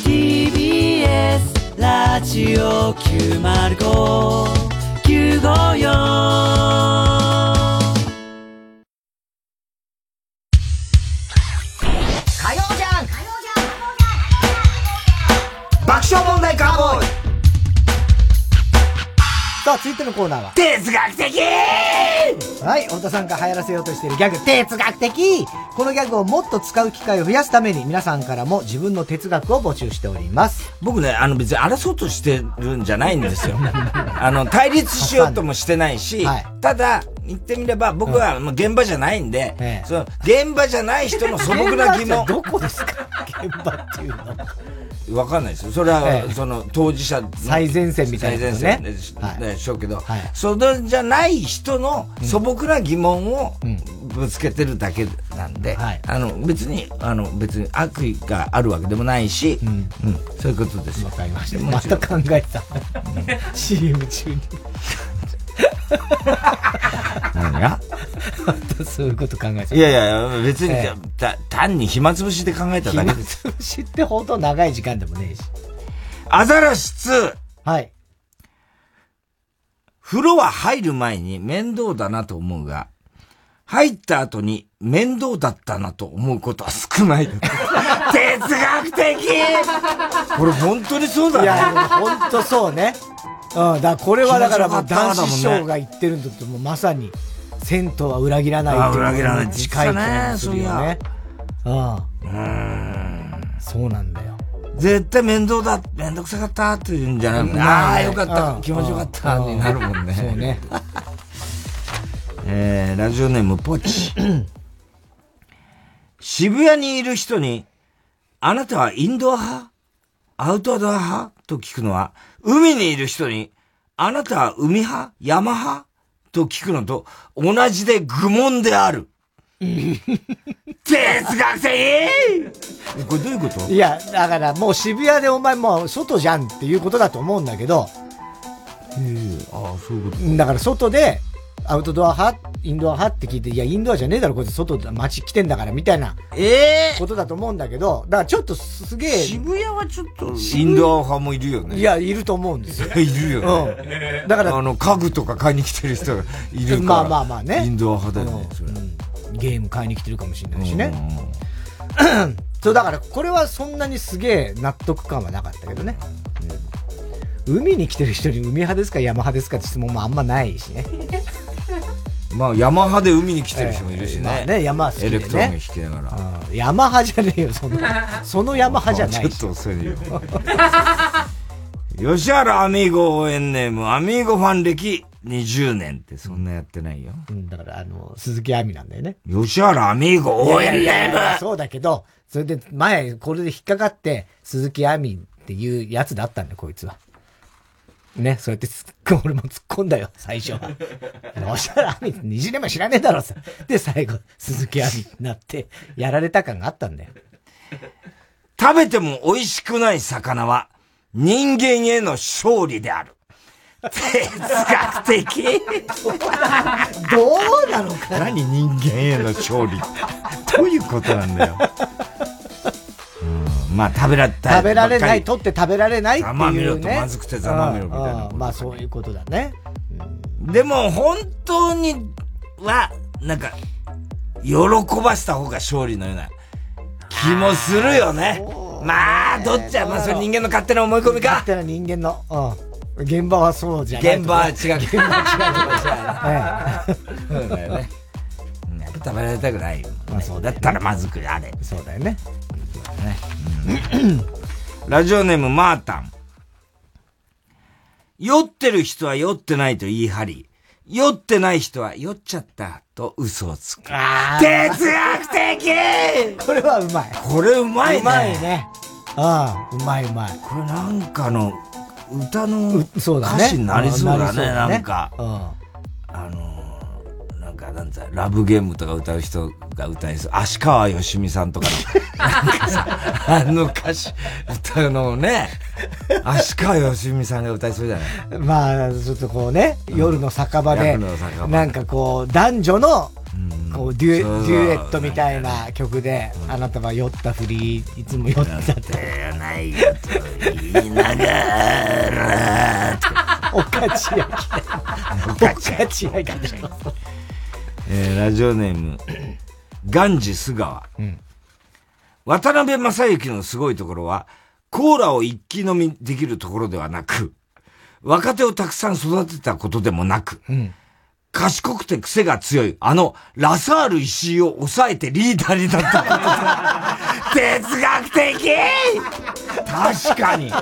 TBS ラジオ905 954爆笑問題カーボーイさあ、続いてのコーナーは。哲学的はい、太田さんが流行らせようとしているギャグ、哲学的このギャグをもっと使う機会を増やすために、皆さんからも自分の哲学を募集しております。僕ね、あの別に争おうとしてるんじゃないんですよ。あの、対立しようともしてないし、ただ、言ってみれば僕はもう現場じゃないんで、その現場じゃない人の素朴な疑問。どこですか？現場っていうの。わかんないですよ。それは、ええその当事者の最前線みたいなね最前線でしょうけど、それじゃない人の素朴な疑問をぶつけてるだけなんで、あの別に、あの別に悪意があるわけでもないし、うんそういうことですよ。わかりました。また考えてた。CM 中に。何が？そういうこと考えてた。いやいや、別に、えた単に暇つぶしで考えただけです。暇つぶしってほど長い時間でもねえし。アザラシ2。はい。風呂は入る前に面倒だなと思うが、入った後に面倒だったなと思うことは少ない。哲学的これ本当にそうだね。いや、本当そうね。うん、だこれはだからもう男子師匠が言ってるんだともうまさに、銭湯は裏切らないっていうあ裏切らない近い気がするよね。うん。うん。そうなんだよ。絶対面倒だ、面倒くさかったって言うんじゃないもんね。ああ、よかった、気持ちよかったになるもんね。そうね。えー、ラジオネームポチ。渋谷にいる人に、あなたはインドア派？アウトドア派？と聞くのは、海にいる人に、あなたは海派山派？と聞くのと同じで愚問である。哲学的 これどういうこと？いや、だからもう渋谷でお前もう外じゃんっていうことだと思うんだけど、ああ、そういうこと。だから外で、アウトドア派インドア派って聞いて、いや、インドアじゃねえだろ、こいつ外で街来てんだから、みたいな。ええことだと思うんだけど、だからちょっとすげえ。渋谷はちょっと、インドア派もいるよね。いや、いると思うんですよ。いるよね。うん。だから、あの、家具とか買いに来てる人がいるから。まあまあまあねインドア派だよね、それ。ゲーム買いに来てるかもしれないしね。そう、だから、これはそんなにすげえ納得感はなかったけどね。うん海に来てる人に海派ですか山派ですかって質問もあんまないしね。まあ、山派で海に来てる人もいるしね。まあね、山好きでね。エレクトーン弾きながら。うん山派じゃねえよ、その、その山派じゃないし。ちょっと遅いよ。吉原アミーゴ応援ネーム、アミーゴファン歴20年ってそんなやってないよ。うん、だから、あの、鈴木亜美なんだよね。吉原アミーゴ応援ネームやそうだけど、それで前、これで引っかかって、鈴木亜美っていうやつだったんだよ、こいつは。ね、そうやって突っ込俺も突っ込んだよ、最初は。吉原亜美って20年前知らねえだろさ。で、最後、鈴木亜美になって、やられた感があったんだよ。食べても美味しくない魚は人間への勝利である。哲学的 どうなのか何人間への勝利どういうことなんだよ。うん、まあ食べられた食べられない、取って食べられないっていうね。ざまみろとまずくてざまみろみたいなまあそういうことだね。でも本当には、なんか、喜ばした方が勝利のような気もするよね。まあ、どっちは、まあ、それ人間の勝手な思い込みか。勝手な人間の、うん。現場はそうじゃない。現場は違う。現場は違う。そ うだよね。食べられたくないよ。まあそうだったらまずくあれ。そうだよね。ラジオネームマータン。酔ってる人は酔ってないと言い張り、酔ってない人は酔っちゃったと嘘をつく。哲学的これはうまい。これうまいね。うまいね。ああ、うまいうまい。これなんかの歌の歌詞になりそうだね、なんか。あの、なんか、なんつラブゲームとか歌う人が歌いそう。足川よしみさんとかの、なんかさ、あの歌詞、歌うのをね、足川よしみさんが歌いそうじゃない？まあ、ちょっとこうね、夜の酒場で、なんかこう、男女の、こうデュデュエットみたいな曲で、あなたは酔ったふり、いつも酔った。って。ないよと言いながら、おかちやき。おかちやき。えー、ラジオネーム、ガンジ須川。うん、渡辺正幸のすごいところは、コーラを一気飲みできるところではなく、若手をたくさん育てたことでもなく、うん賢くて癖が強い、あの、ラサール石井を抑えてリーダーになったことだ。哲学的確かに。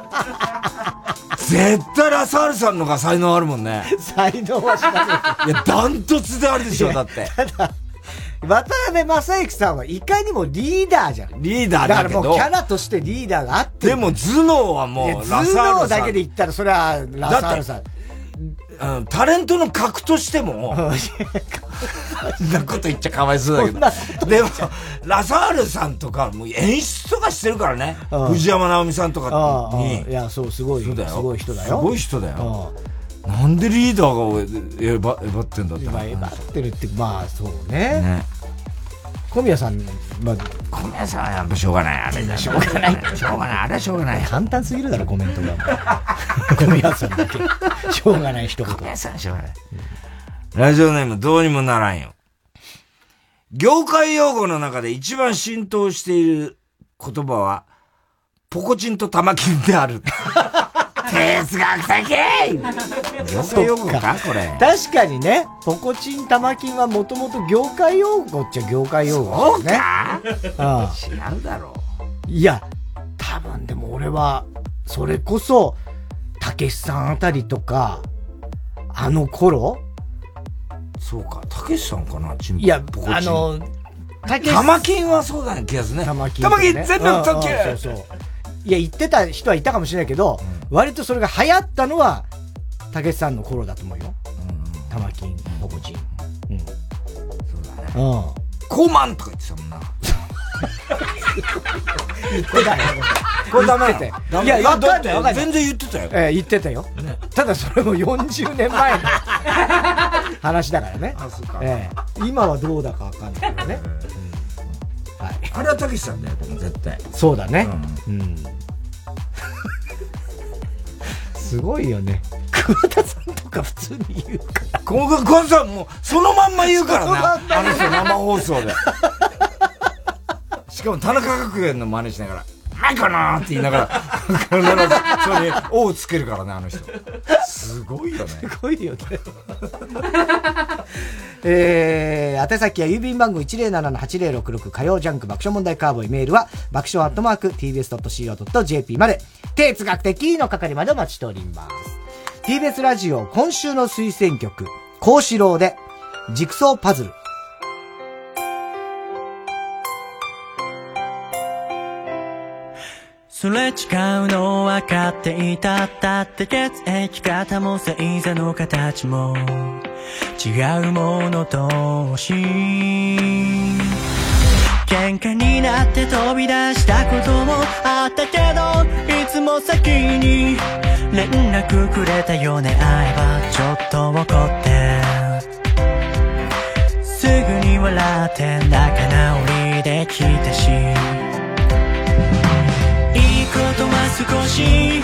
絶対ラサールさんのが才能あるもんね。才能は知らない。いや、ダントツであるでしょ、だって。ただ、渡辺正行さんはいかにもリーダーじゃん。リーダーだけど。だからもうキャラとしてリーダーがあってでも頭脳はもうラサールさん。頭脳だけで言ったらそれはラサールさん。うん、タレントの格としても、そんなこと言っちゃかわいそうだけど。でも、ラサールさんとか、もう演出とかしてるからね。藤山直美さんとかに。いや、そう、すごい。そうだよ。すごい人だよ。すごい人だよ。なんでリーダーがえば、えばってんだって。えばってるって、まあ、そうね。ね小宮さん、まあ、小宮さんはやっぱしょうがない。あれだ。しょうがない。しょうがない。あれはしょうがない。簡単すぎるだろ、コメントが。小宮さんだけ。しょうがない一言。小宮さんしょうがない。ラジオネームどうにもならんよ。業界用語の中で一番浸透している言葉は、ポコチンと玉金である。哲学的業界用語かこれ。確かにね、ポコチン玉金はもともと業界用語っちゃ業界用語ね。そうか違うだろう。いや、多分でも俺は、それこそ、たけしさんあたりとか、あの頃そうか、たけしさんかないや、あの、たけし玉金はそうだね、気がするね。玉金、ね。玉金全部特急、そうそう。いや、言ってた人はいたかもしれないけど、うん、割とそれが流行ったのは、たけしさんの頃だと思うよ。うん、玉金、ポコチン。うん。そうだね。うん。コーマンとか言ってたもんな。言ってたよ。これダメて。いや、わかんない。全然言ってたよ。ええ、言ってたよ。ただそれも40年前の 話だからね。あ、そうか。ええ。今はどうだかわかんないけどね。はい。あれはたけしさんだよ、絶対。そうだね。うん。すごいよね。桑田さんとか普通に言うから。桑田さんもう、そのまんま言うからね。あの人生放送で。しかも田中角栄の真似しながら、はいかなって言いながら、必ずそれに、おをつけるからね、あの人。すごいよね。すごいよね。えー、宛先は郵便番号107-8066火曜ジャンク爆笑問題カーボーイメールは爆笑アットマーク tbs.co.jp まで哲学的の係までお待ちしております。TBS ラジオ今週の推薦曲、幸四郎で、ジクソーパズル。すれ違うの分かっていただって血液型も星座の形も。違うもの同士喧嘩になって飛び出したこともあったけどいつも先に。連絡くれたよね会えばちょっと怒って。すぐに笑って仲直りできたし。ことは少し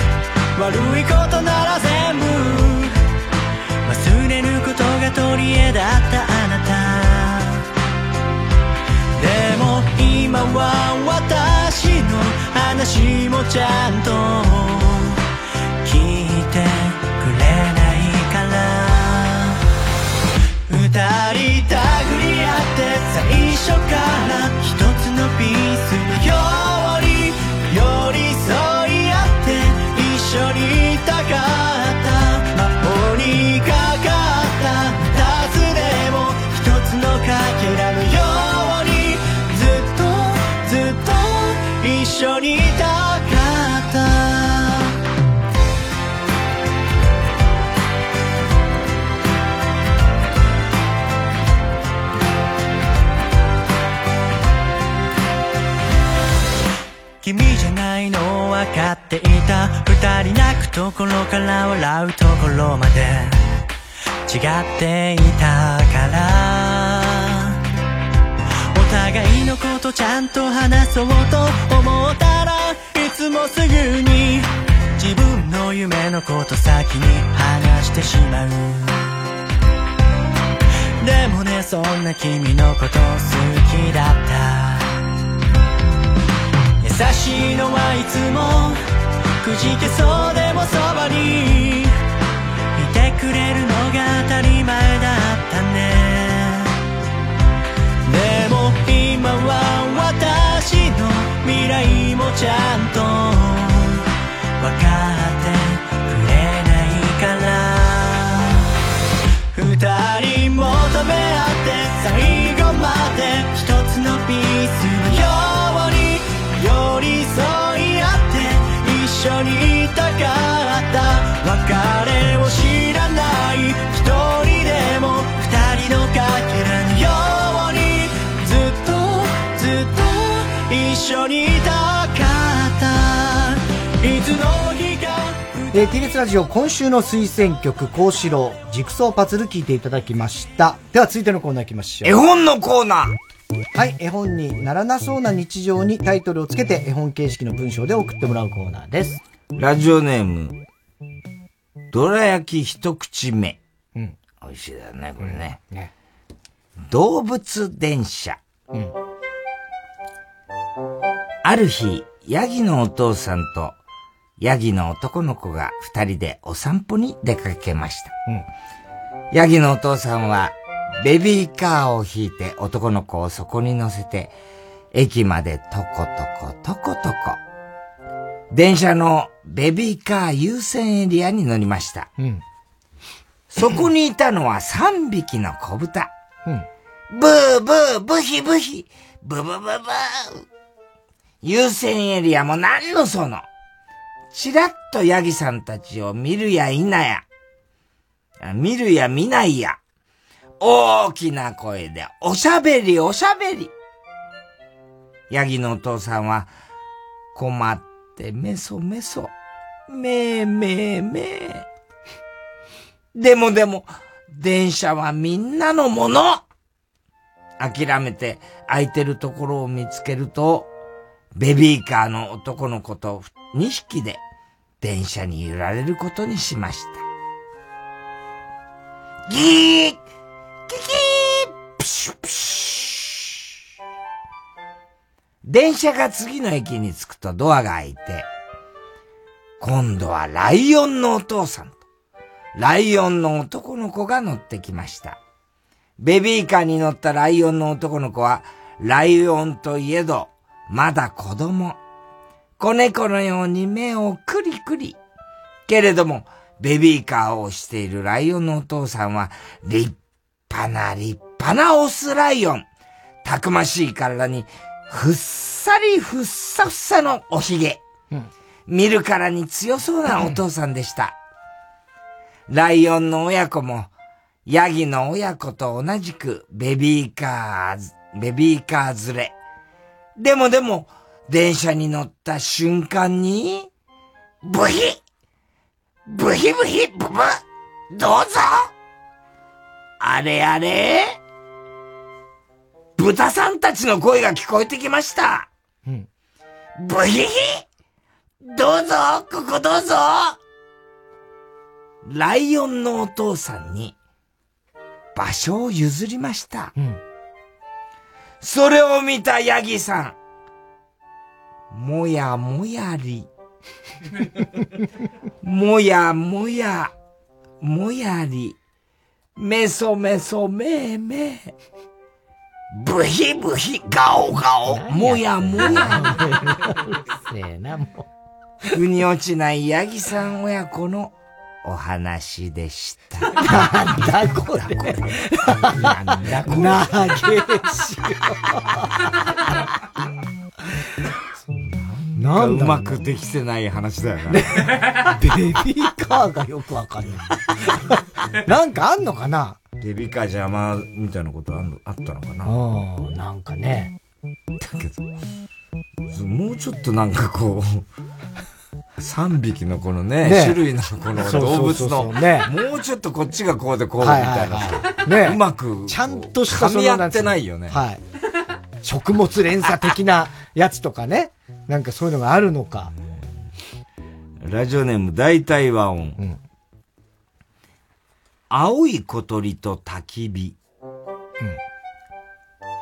悪いことなら全部。忘れることが取り柄だったあなた。でも今は私の話もちゃんと。聞いてくれないから二人たぐり合って最初からた二人泣くところから笑うところまで。違っていたから。お互いのことちゃんと話そうと思ったらいつもすぐに自分の夢のこと先に話してしまう。でもねそんな君のこと好きだった。優しいのはいつもくじけそうでもそばにいてくれるのが当たり前だったね。でも今は私の未来もちゃんと分かってくれないから二人別れを知らない一人でも二人のかけらのようにずっとずっと一緒にいたかったいつの日かえー、TBS ラジオ今週の推薦曲、幸四郎、ジソーパズル聞いていただきました。では続いてのコーナー行きましょう。絵本のコーナーはい、絵本にならなそうな日常にタイトルをつけて絵本形式の文章で送ってもらうコーナーです。ラジオネーム、どら焼き一口目。うん。美味しいだよね、これね。うんね動物電車。うん。ある日、ヤギのお父さんと、ヤギの男の子が二人でお散歩に出かけました。うん。ヤギのお父さんは、ベビーカーを引いて男の子をそこに乗せて、駅までとことこ、とことこ。電車のベビーカー優先エリアに乗りました。うん。そこにいたのは三匹の小豚。うん。ブーブー、ブヒブヒ、ブブブブー。優先エリアも何のその。ちらっとヤギさんたちを見るや否や。あ見るや見ないや。大きな声で、おしゃべりおしゃべり。ヤギのお父さんは、困ってメソメソ、めーめーめー。でもでも、電車はみんなのもの諦めて空いてるところを見つけると、ベビーカーの男の子と2匹で電車に揺られることにしました。ギーキキープシュプシュ電車が次の駅に着くとドアが開いて、今度はライオンのお父さんと、ライオンの男の子が乗ってきました。ベビーカーに乗ったライオンの男の子は、ライオンといえど、まだ子供。子猫のように目をクリクリ。けれども、ベビーカーをしているライオンのお父さんは、立派な立派なオスライオン。たくましい体に、ふっさりふっさふさのおひげ。見るからに強そうなお父さんでした。ライオンの親子も、ヤギの親子と同じくベビーカー、ベビーカー連れ。でもでも、電車に乗った瞬間に、ブヒブヒブヒブブどうぞあれあれ？豚さんたちの声が聞こえてきました。うん。ブヒヒ？どうぞここどうぞライオンのお父さんに場所を譲りました。うん。それを見たヤギさん。もやもやり。もやもや、もやり。めそめそめーめー。ブヒブヒ、ガオガオ、もやもや。うる せえな、もう。腑に落ちないヤギさん親子のお話でした。なんだこれ。なんだこれ。なげえしなんうまくできてない話だよな。ベビーカーがよくわかんない。なんかあんのかなベビーカー邪魔みたいなことああったのかな？うん、なんかね。だけど、もうちょっとなんかこう、3匹のこのね、ね種類のこの動物の、もうちょっとこっちがこうでこうみはいたいなはいさはいねうまく、ちゃんとした噛み合ってないよね。はい。食物連鎖的なやつとかね。なんかそういうのがあるのか。ラジオネーム大体和音。青い小鳥と焚き火。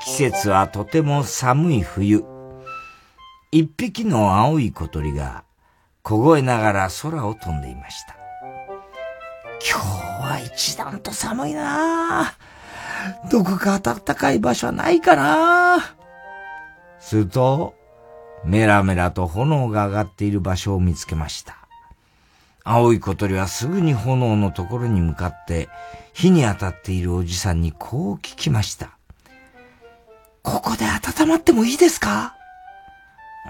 季節はとても寒い冬。一匹の青い小鳥が凍えながら空を飛んでいました。今日は一段と寒いなぁどこか暖かい場所はないかなすると、メラメラと炎が上がっている場所を見つけました。青い小鳥はすぐに炎のところに向かって火に当たっているおじさんにこう聞きました。ここで温まってもいいですか？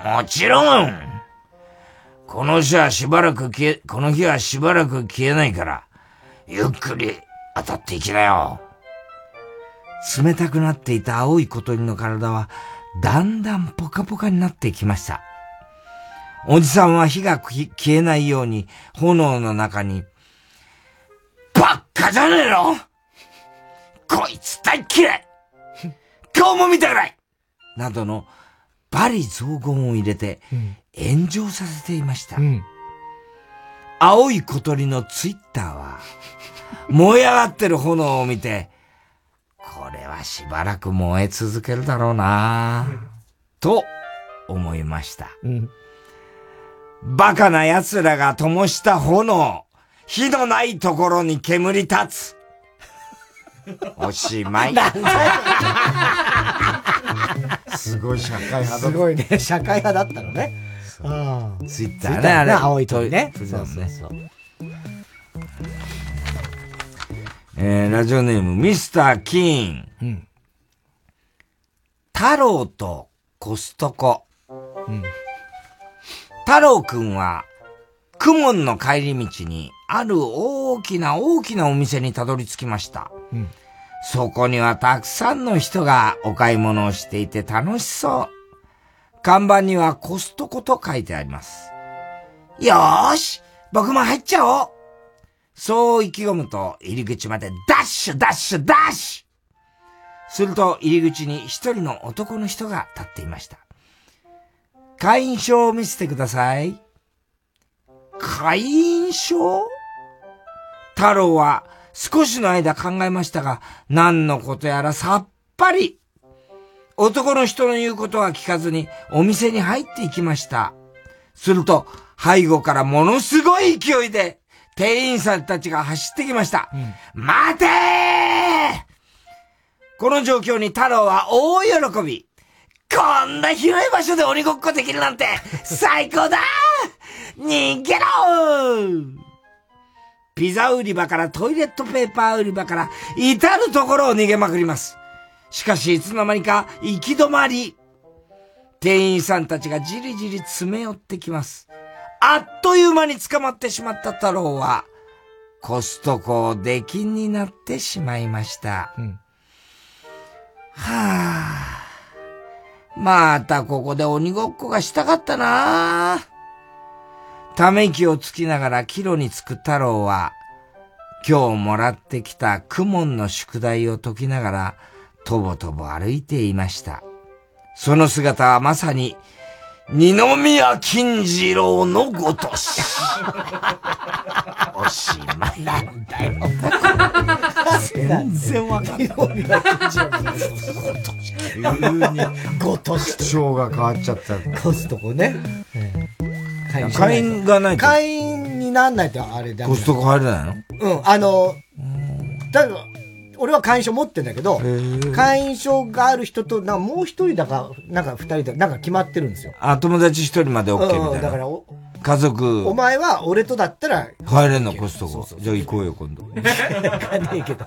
もちろんこの日はしばらく消え、この日はしばらく消えないから、ゆっくり当たっていきなよ。冷たくなっていた青い小鳥の体は、だんだんポカポカになってきました。おじさんは火が消えないように炎の中に、ばっかじゃねえの？こいつ大嫌い！顔も見たくない！などの罵詈雑言を入れて炎上させていました。青い小鳥のツイッターは、燃え上がってる炎を見て、これはしばらく燃え続けるだろうなと思いました。バカな奴らが灯した炎、火のないところに煙立つ。おしまい。すごい社会派だすごいね、社会派だったのね。うん。ツイッターね、あれ。青い鳥ね。そうそうそう。えー、ラジオネーム、ミスター・キーン。うん。太郎とコストコ。うん。太郎くんは、クモンの帰り道に、ある大きな大きなお店にたどり着きました。うん。そこにはたくさんの人がお買い物をしていて楽しそう。看板にはコストコと書いてあります。よーし僕も入っちゃおうそう意気込むと入り口までダッシュダッシュダッシュすると入り口に一人の男の人が立っていました。会員証を見せてください。会員証？太郎は少しの間考えましたが、何のことやらさっぱり。男の人の言うことは聞かずにお店に入っていきました。すると、背後からものすごい勢いで店員さんたちが走ってきました。待てーこの状況に太郎は大喜び。こんな広い場所で鬼ごっこできるなんて最高だ逃げろピザ売り場からトイレットペーパー売り場から至るところを逃げまくります。しかしいつの間にか行き止まり。店員さんたちがじりじり詰め寄ってきます。あっという間に捕まってしまった太郎は、コストコを出禁になってしまいました。はあ、またここで鬼ごっこがしたかったなため息をつきながら帰路に着く太郎は、今日もらってきたクモンの宿題を解きながら、とぼとぼ歩いていました。その姿はまさに、二宮金次郎のごとし。おしまいなんだよ。全然わかんない。ごとし。口調が変わっちゃった。コストコね。会員がないと。会員になんないとあれだコストコ入れないの？うん、あの、だ俺は会員証持ってんだけど、会員証がある人と、なもう一人だか、なんか二人だなんか決まってるんですよ。あ、友達一人まで OK みたいな。うん、だから家族。お前は俺とだったら。入れんの、コストコ。じゃあ行こうよ、今度。行かねえけど。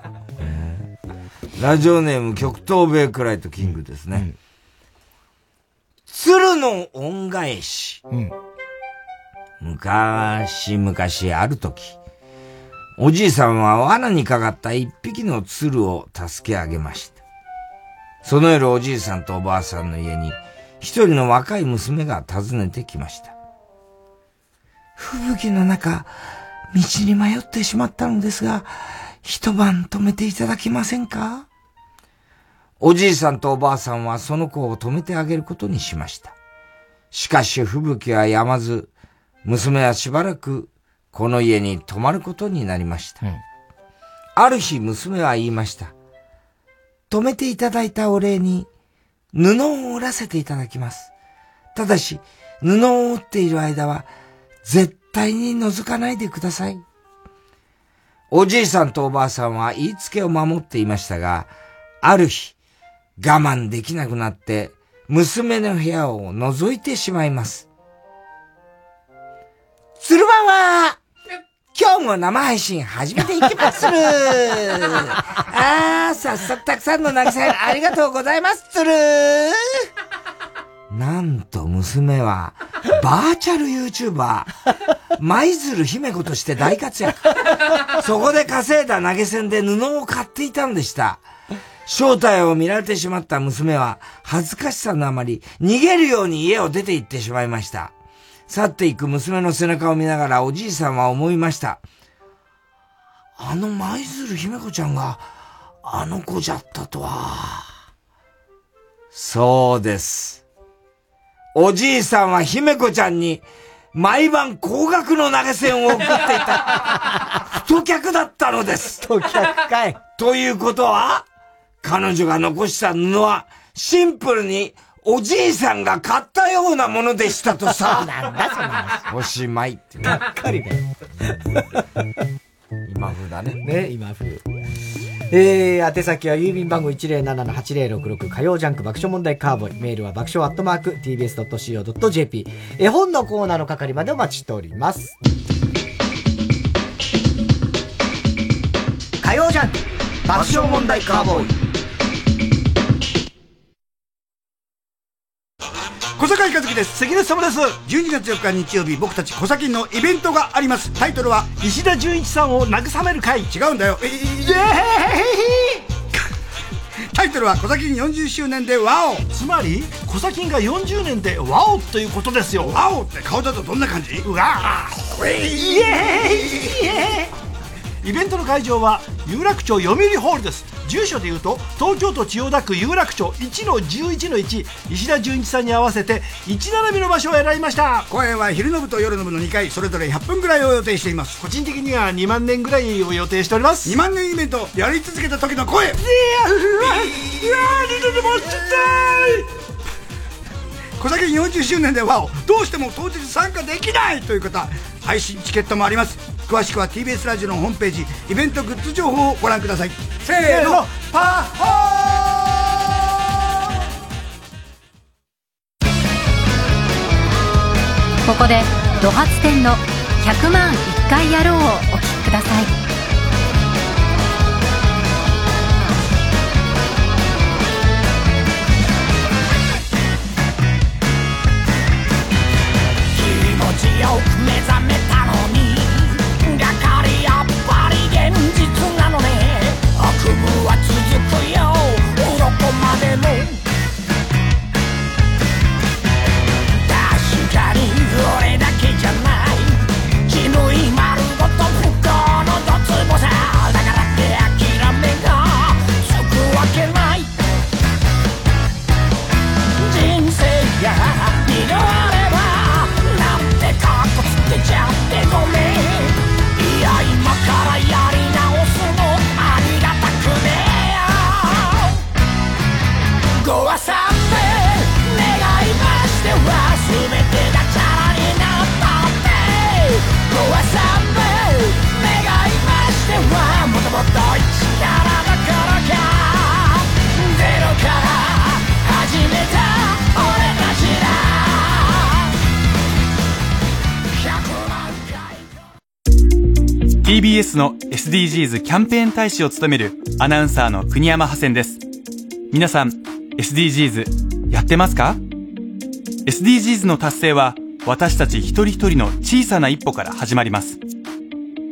ラジオネーム、極東ベイクライトキングですね。うん、鶴の恩返し。うん、昔々ある時、おじいさんは罠にかかった一匹の鶴を助け上げました。その夜おじいさんとおばあさんの家に一人の若い娘が訪ねてきました。吹雪の中、道に迷ってしまったのですが、一晩止めていただけませんか？おじいさんとおばあさんはその子を止めてあげることにしました。しかし吹雪は止まず、娘はしばらくこの家に泊まることになりました。うん、ある日娘は言いました。止めていただいたお礼に布を折らせていただきます。ただし、布を折っている間は絶対に覗かないでください。おじいさんとおばあさんは言いつけを守っていましたが、ある日、我慢できなくなって、娘の部屋を覗いてしまいます。鶴番は、今日も生配信始めていきまする。あー、早速たくさんの投げありがとうございます、鶴。なんと娘は、バーチャル YouTuber、舞鶴姫子として大活躍。そこで稼いだ投げ銭で布を買っていたんでした。正体を見られてしまった娘は、恥ずかしさのあまり、逃げるように家を出て行ってしまいました。去っていく娘の背中を見ながらおじいさんは思いました。あの舞鶴姫子ちゃんが、あの子じゃったとは。そうです。おじいさんは姫子ちゃんに、毎晩高額の投げ銭を送っていた、太客だったのです。太客かい。ということは、彼女が残した布は、シンプルに、おじいさんが買ったようなものでしたとさ。なんだその話。おしまいって、がっかりだよ。今風だね。ね、今風。えー、宛先は郵便番号107-8066火曜ジャンク爆笑問題カーボーイ。メールは爆笑アットマーク tbs.co.jp。絵本のコーナーの係までお待ちしております。火曜ジャンク爆笑問題カーボーイ。小坂井和樹です。関根様です。12月4日日曜日僕たち小崎のイベントがあります。タイトルは石田純一さんを慰める会。違うんだよ。えイエーイタイトルは小崎40周年でワオつまり小崎が40年でワオということですよワオって顔だとどんな感じうわーイエーイイベントの会場は有楽町読売ホールです住所でいうと東京都千代田区有楽町1の11の1石田純一さんに合わせて1並びの場所を選びました。公演は昼の部と夜の部の2回それぞれ100分ぐらいを予定しています。個人的には2万年ぐらいを予定しております。2万年イベントやり続けた時の声。いやうわうわ二度でもしたい。小崎40周年ではどうしても当日参加できないという方配信チケットもあります詳しくは TBS ラジオのホームページイベントグッズ情報をご覧ください。せーの。パッホー！ここでド発展の100万1回やろうをお聴きください。よく目覚めたの夢は続 TBS の SDGs キャンペーン大使を務めるアナウンサーの国山ハセンです。皆さん SDGs やってますか？SDGs の達成は私たち一人一人の小さな一歩から始まります。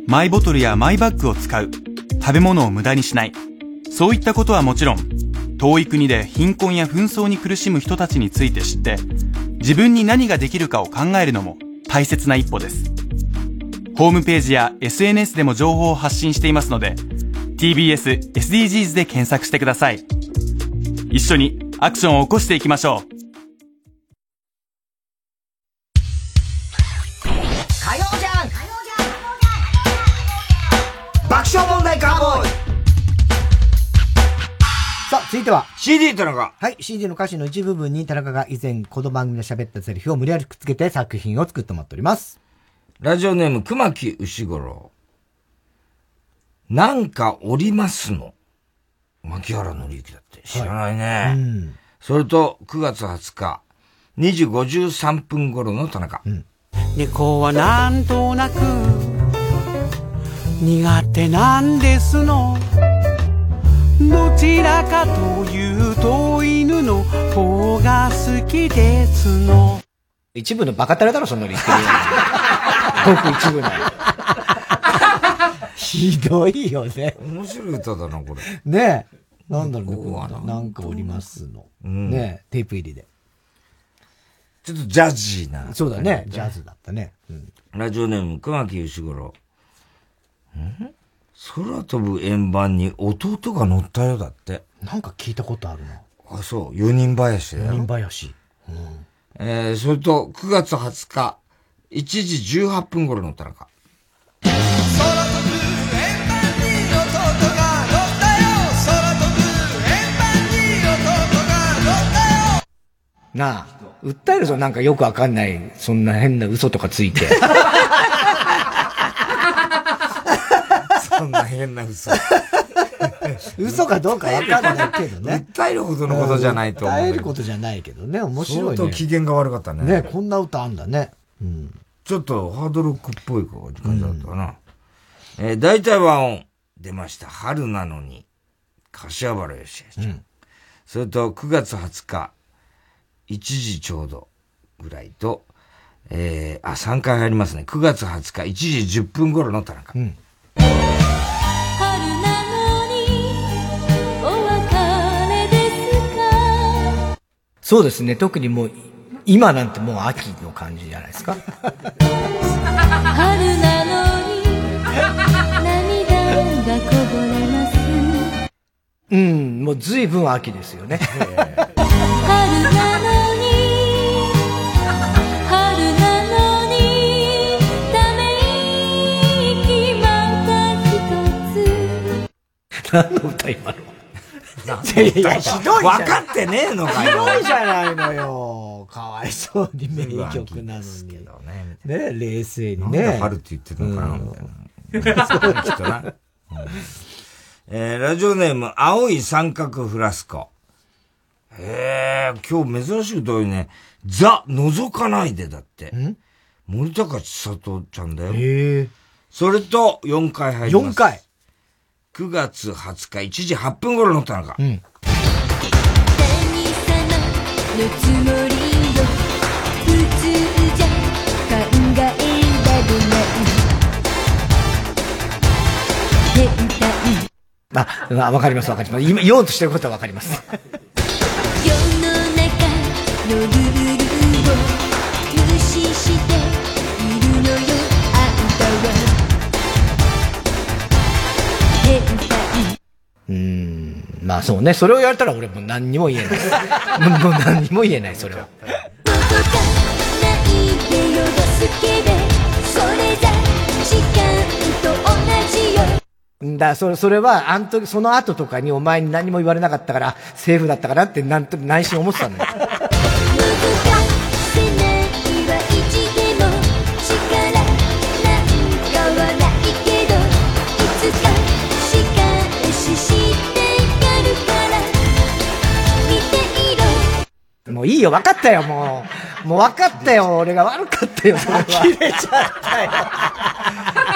マイボトルやマイバッグを使う食べ物を無駄にしない。そういったことはもちろん遠い国で貧困や紛争に苦しむ人たちについて知って自分に何ができるかを考えるのも大切な一歩です。ホームページや SNS でも情報を発信していますので TBS SDGs で検索してください一緒にアクションを起こしていきましょう火曜じゃん爆笑問題カーボーイさあ、続いては。CD 田中。はい、CD の歌詞の一部分に田中が以前この番組で喋ったセリフを無理やりくっつけて作品を作ってもらっております。ラジオネーム、熊木牛五郎。なんかおりますの。牧原紀之だって。知らないね。はいうんそれと、9月20日、2時53分頃の田中。猫はなんとなく苦手なんですのどちらかというと犬の方が好きですの一部のバカタレだろ、そんなの言ってるよ。ごく一部の。ひどいよね。面白い歌だな、これ。ねえ。なんだろうね、こうなんかおりますの。うんねえ、テープ入りで。ちょっとジャジーな。そうだね、ジャズだったね。うんラジオネーム、熊木牛五郎。ん？空飛ぶ円盤に弟が乗ったよだって。なんか聞いたことあるな。あ、そう。四人林だよ。四人林。えー、それと、9月20日、1時18分頃の田中。なあ、訴えるぞ、なんかよくわかんない、そんな変な嘘とかついて。そんな変な嘘。嘘かどうかわかんないけどね。訴えるほどのことじゃないと思う。訴えることじゃないけどね、面白いね。相当機嫌が悪かったね。ね、こんな歌あんだね。うん。ちょっとハードロックっぽい感じだったかな。えー大体和音出ました。春なのに。柏原義恵ちゃん。それと9月20日、1時ちょうどぐらいと、えー、あ、3回入りますね。9月20日、1時10分頃の田中。春なのにお別れですか？そうですね、特にもう、今なんてもう秋の感じじゃないですか。春なのに涙がこぼれますうん、もう随分秋ですよね。春なのに春なのにため息また一つ 何の歌今の？ひどい分かってねえのかよ。ひどいじゃないのよ。かわいそうに名曲なのに。ね、冷静にね。なんで春って言ってるのかな、みたいな。きっとな。うんえーラジオネーム、青い三角フラスコ。へえ、今日珍しい歌多いね。ザ、覗かないでだって。森高千里ちゃんだよ。へえ。それと、4回入ります。4回。9月20日、1時8分頃の田中。うん。ぬつもりよ普通じゃ考えられない変態あ、あわかりますわかります。今言おうとしてることはわかります。うーん、まあそうね。それを言われたら俺もう何にも言えない。もう何にも言えない、それは。だ、それ、それは、あん時、その後とかにお前に何も言われなかったから、セーフだったかなって、なんと、内心思ってたのよ。もういいよ、分かったよ、もう。もう分かったよ、俺が悪かったよ、それは。切れちゃったよ。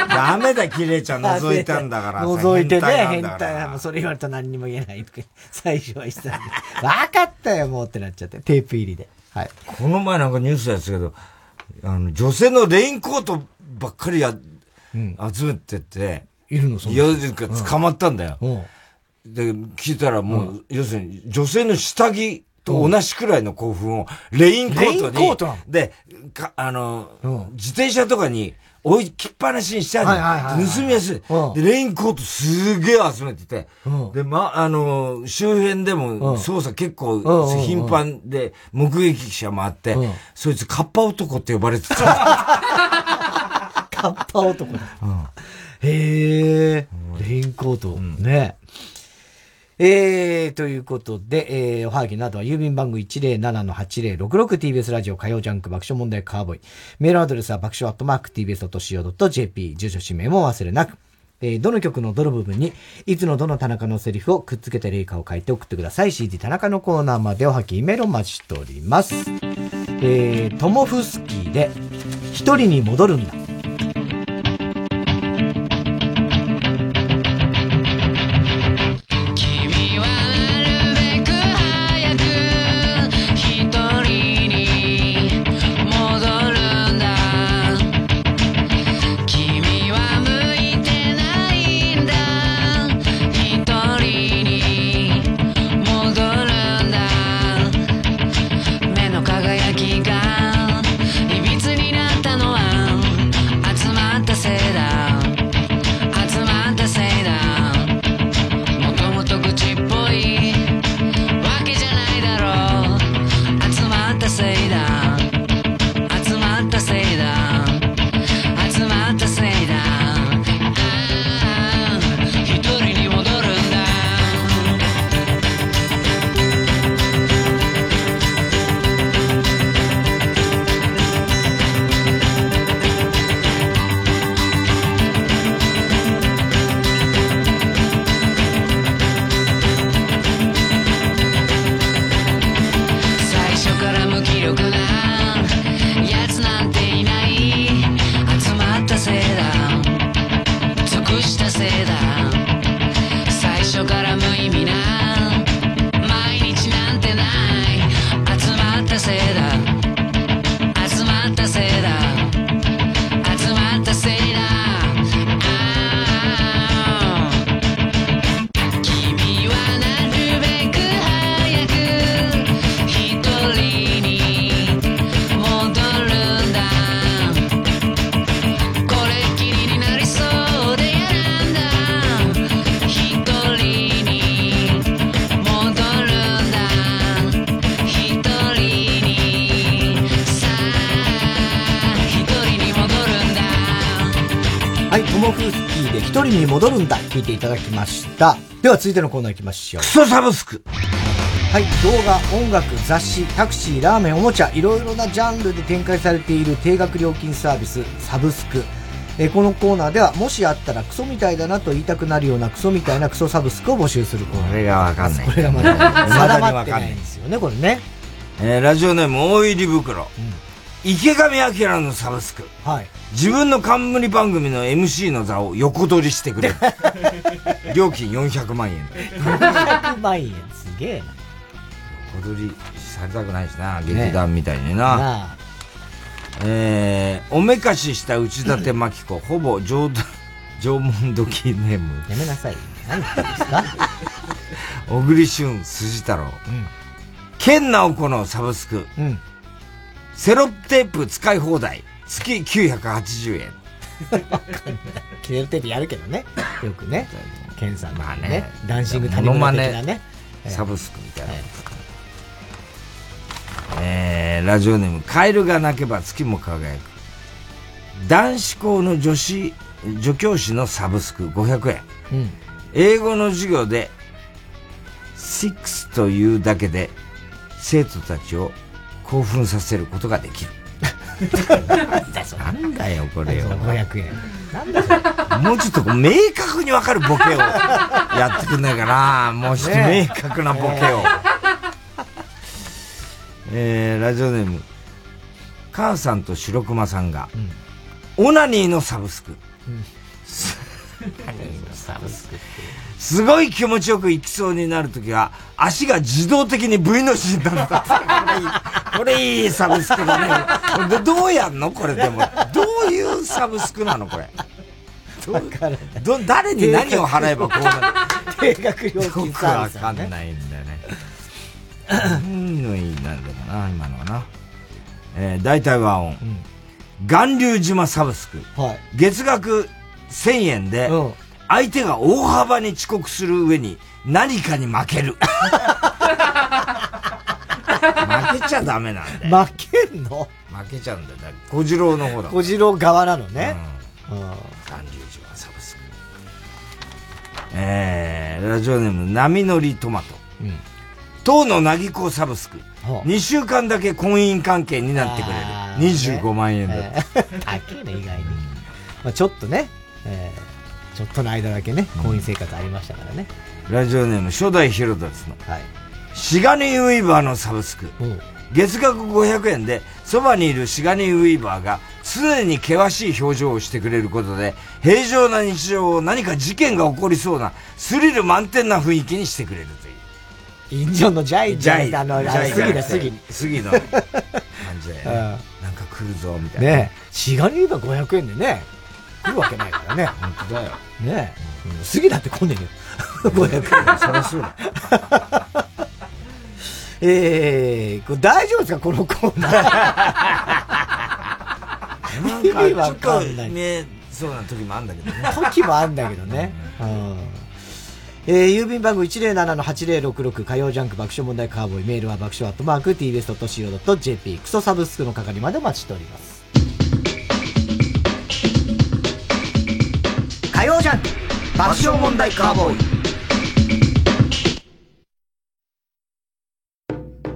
ダメだ、切れちゃん覗いたんだから覗いてね、変態もうそれ言われたら何にも言えないとか、最初は言ってたんで。分かったよ、もうってなっちゃって、テープ入りで。はい。この前なんかニュースやつけど、あの、女性のレインコートばっかりや、集めてて、いるのそいや、捕まったんだよ。で、聞いたらもう、要するに、女性の下着と同じくらいの興奮を、レインコートに、レインコートで、か、あの、自転車とかに、置いきっぱなしにしちゃうの。盗みやすい。で、レインコートすげえ集めてて。で、ま、あの、周辺でも捜査結構頻繁で目撃者もあって、そいつカッパ男って呼ばれてた。カッパ男だ。へえ、レインコート。ね。えー、ということで、えー、おはがきなどは郵便番号 107-8066TBS ラジオ火曜ジャンク爆笑問題カーボーイ。メールアドレスは爆笑アットマーク TBS.CO.JP。住所氏名も忘れなく。えー、どの曲のどの部分に、いつのどの田中のセリフをくっつけて霊歌を書いて送ってください。CD 田中のコーナーまでおはきメロ待ちしております。えー、トモフスキーで、一人に戻るんだ。聞いていただきました。では続いてのコーナー行きましょう。クソサブスクはい、動画、音楽、雑誌、タクシー、ラーメン、おもちゃ、いろいろなジャンルで展開されている定額料金サービス、サブスク。えこのコーナーでは、もしあったらクソみたいだなと言いたくなるようなクソみたいなクソサブスクを募集するコーナー。これがわかんない。これがまだ定まってないんですよね、これね。えー、ラジオネーム大入り袋。うん池上彰のサブスク。はい。自分の冠番組の MC の座を横取りしてくれる。料金400万円。400万円、すげえな。横取りされたくないしな、劇団みたいにな。なえー、おめかしした内館真紀子、ほぼ縄縄文時ネーム。やめなさい。何言ってんですか？小栗旬、筋太郎。うん。健直子のサブスク。うん。セロテープ使い放題。月980円。セロテープやるけどね。よくね。ケンさん、ね、まあね。ダンシング谷村的なね。サブスクみたいな。えー、ラジオネーム、カエルが鳴けば月も輝く。男子校の女子、助教師のサブスク500円。うん、英語の授業で、6というだけで生徒たちを興奮させることができる。なんだよ、これよ。500円。なんだもうちょっと明確にわかるボケをやってくんないかな。もうちょっと明確なボケを。えー、ラジオネーム、母さんと白熊さんが、オナニーのサブスク。うんすごい気持ちよく行きそうになるときは、足が自動的に V の字になるんだ。これいい、サブスクだね。どうやんの？これでも。どういうサブスクなの？これ。どど誰に何を払えばこうなる？定額料金サービス、ね、わかんないんだよね。いいのいいなんだかな、今のはな。えー、大体和音。うん、巌流島サブスク。はい、月額1000円で、相手が大幅に遅刻する上に何かに負ける。負けちゃダメなんだよ。負けんの？負けちゃうんだよ。小次郎の方だ。小次郎側なのね。うん。巌流島サブスク。えー、ラジオネーム、波乗りトマト。うん。当のなぎこサブスク。2週間だけ婚姻関係になってくれる。25万円だ。高いね、意外に。まあちょっとね、えー、ちょっとの間だけね、婚姻生活ありましたからね。ラジオネーム、初代ヒロダツの、はい、シガニーウィーバーのサブスク。月額500円で、そばにいるシガニーウィーバーが常に険しい表情をしてくれることで、平常な日常を何か事件が起こりそうな、スリル満点な雰囲気にしてくれるという。インジョンのジャイジャイ、あの、杉だ、杉。杉の 感じで、ね、なんか来るぞ、みたいな。ねシガニーウィーバー500円でね、来るわけないからね。本当だよ。ねえ。うん、杉だって来んねんよ。500円。そりゃそうだ。えー、これ大丈夫ですか？このコーナー。意味わかんない。ね、そうな時もあんだけどね。時もあんだけどね。うん。えー、郵便番号107-8066火曜ジャンク爆笑問題カーボーイメールは爆笑アットマーク tbs.co.jp クソサブスクの係までお待ちしております。火曜ジャンク爆笑問題カーボーイ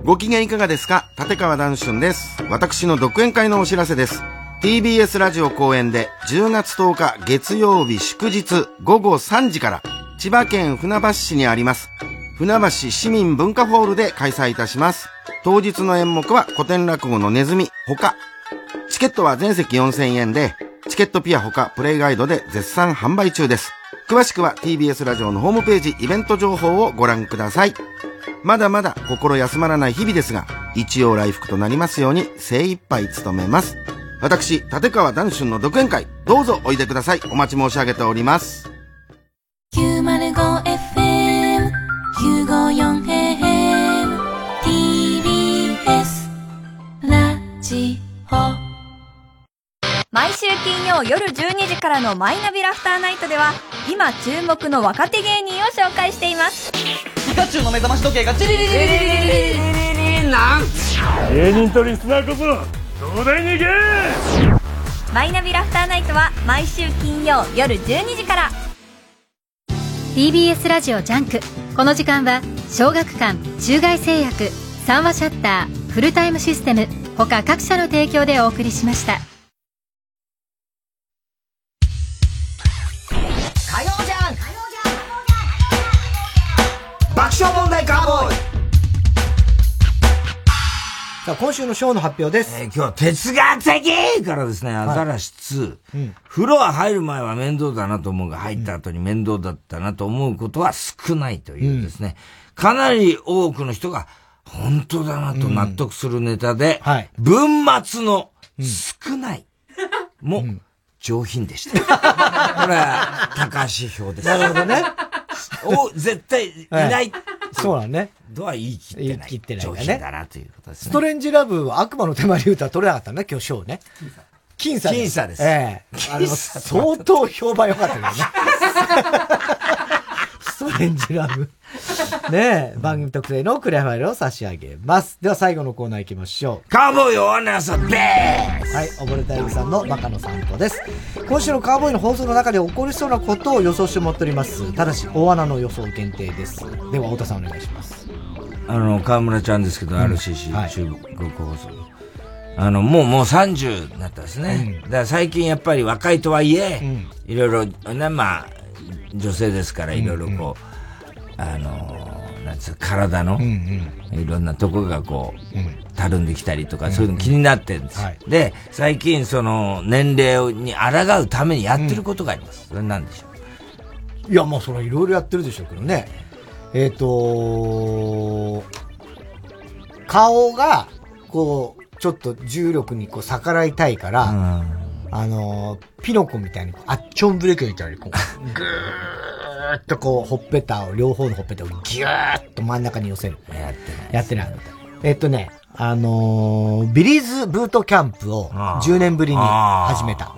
ご機嫌いかがですか？立川談春です。私の独演会のお知らせです。TBS ラジオ公演で10月10日月曜日祝日午後3時から千葉県船橋市にあります船橋市民文化ホールで開催いたします。当日の演目は古典落語のネズミ、他。チケットは全席4000円でチケットピアほかプレイガイドで絶賛販売中です。詳しくは TBS ラジオのホームページイベント情報をご覧ください。まだまだ心休まらない日々ですが、一応来福となりますように精一杯努めます。私、立川談春の独演会、どうぞおいでください。お待ち申し上げております。毎週金曜夜12時からのマイナビラフターナイトでは今注目の若手芸人を紹介しています。ピカチュウの目覚まし時計がチリリリリリリリリリリなん芸人とリスナーこそ東大に行けマイナビラフターナイトは毎週金曜夜12時から TBS ラジオジャンクこの時間は小学館中外製薬三和シャッターフルタイムシステム他各社の提供でお送りしました爆笑問題カーボーイさあ、今週のショーの発表です。えー、今日は哲学的からですね、アザラシ2、うん。風呂は入る前は面倒だなと思うが、入った後に面倒だったなと思うことは少ないというですね、うん、かなり多くの人が、本当だなと納得するネタで、うんはい、文末の少ないも上品でした。これは高橋票です。なるほどね。お、絶対いない。そうだね。ドは言い切ってない。言い切ってない上品だなということですね。ストレンジラブは悪魔の手まり歌取れなかったね、今日賞ね。僅差です。僅差です。ええあの、相当評判良かったけどね。ストレンジラブ。ねえ、番組特製のクレアファイルを差し上げます。では最後のコーナー行きましょう。カーボーイおなさでーすはい、溺れたエビさんのバカの散歩です。今週のカーボーイの放送の中で起こりそうなことを予想して持っております。ただし、大穴の予想限定です。では、太田さんお願いします。あの、河村ちゃんですけど、うん、RCC、はい、中国放送。あの、もう、もう30になったですね。うん、だから最近やっぱり若いとはいえ、いろいろ、ね、まあ、女性ですからいろいろこう、あの、なんつう体の、いろんなとこがこう、たるんできたりとか、そういうの気になってるんです。で、最近その、年齢に抗うためにやってることがあります。それなんでしょう？いや、まあそれいろいろやってるでしょうけどね。えっ、ー、と顔が、こう、ちょっと重力にこう逆らいたいから、あのピノコみたいに、アッチョンブレーキみたいに、こう、ぐーっとこう、ほっぺたを、両方のほっぺたをギューッと真ん中に寄せる。やってない。やってない。えっとね、あのー、ビリーズブートキャンプを10年ぶりに始めた。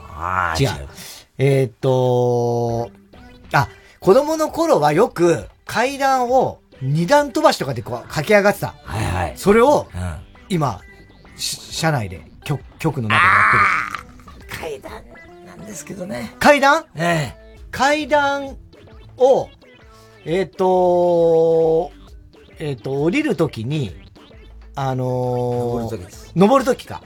違う。えー、っと、あ、子供の頃はよく階段を二段飛ばしとかでこう駆け上がってた。はいはい。それを、うん、今、車内で局局の中でやってる。階段なんですけどね。階段？ええ。階段を、えっ、ー、とえっ、ー、と、降りるときに、あのー、登るときです。登るときか。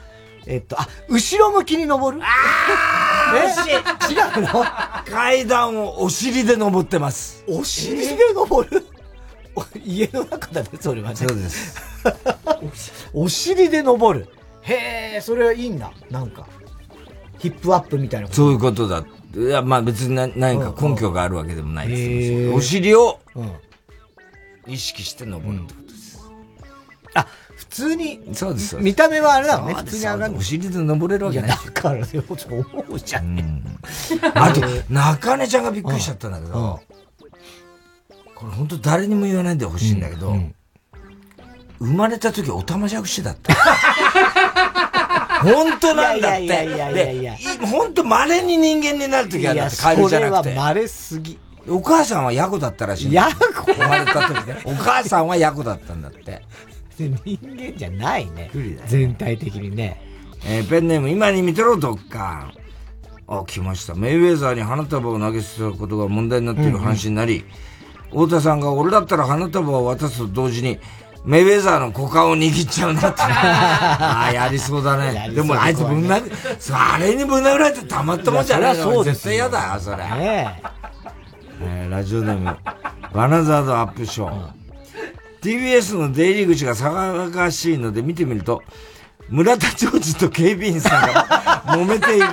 えっと、あ、後ろ向きに登る？あ え？違うの？階段をお尻で登ってます。お尻で登る？家の中だね、それはね。そうです。お尻で登る。へえ、それはいいんだ。なんか。ヒップアップみたいなそういうことだ。いや、まあ別に何か根拠があるわけでもないです。お尻を意識して登るってことです。うん、あ、普通に、そうです。見た目はあれだもんね。普通に上がる。お尻で登れるわけないだからね、思うじゃんね。あと、中根ちゃんがびっくりしちゃったんだけど、これ本当誰にも言わないでほしいんだけど、生まれた時おたまじゃくしだった。本当なんだって。いやいやいやいや本当稀に人間になる時はだってカエルじゃなくて。それは稀すぎ。お母さんはヤコだったらしい。ヤコ？生まれた時ね。お母さんはヤコだったんだって。人間じゃないね。全体的にね。えー、ペンネーム、今に見てろ、ドッカン。あ、来ました。メイウェザーに花束を投げ捨てたことが問題になっている話になり、うんうん、太田さんが俺だったら花束を渡すと同時に、メイウェザーの股間を握っちゃうんだって。ああ、やりそうだね。でもあいつぶんな、あれにぶん殴られてたまったもんじゃないそう絶対嫌だよ、それ。ねえー、ラジオネーム、バナザードアップショー。TBS の出入り口が騒がしいので見てみると、村田長治と警備員さんが 揉めている。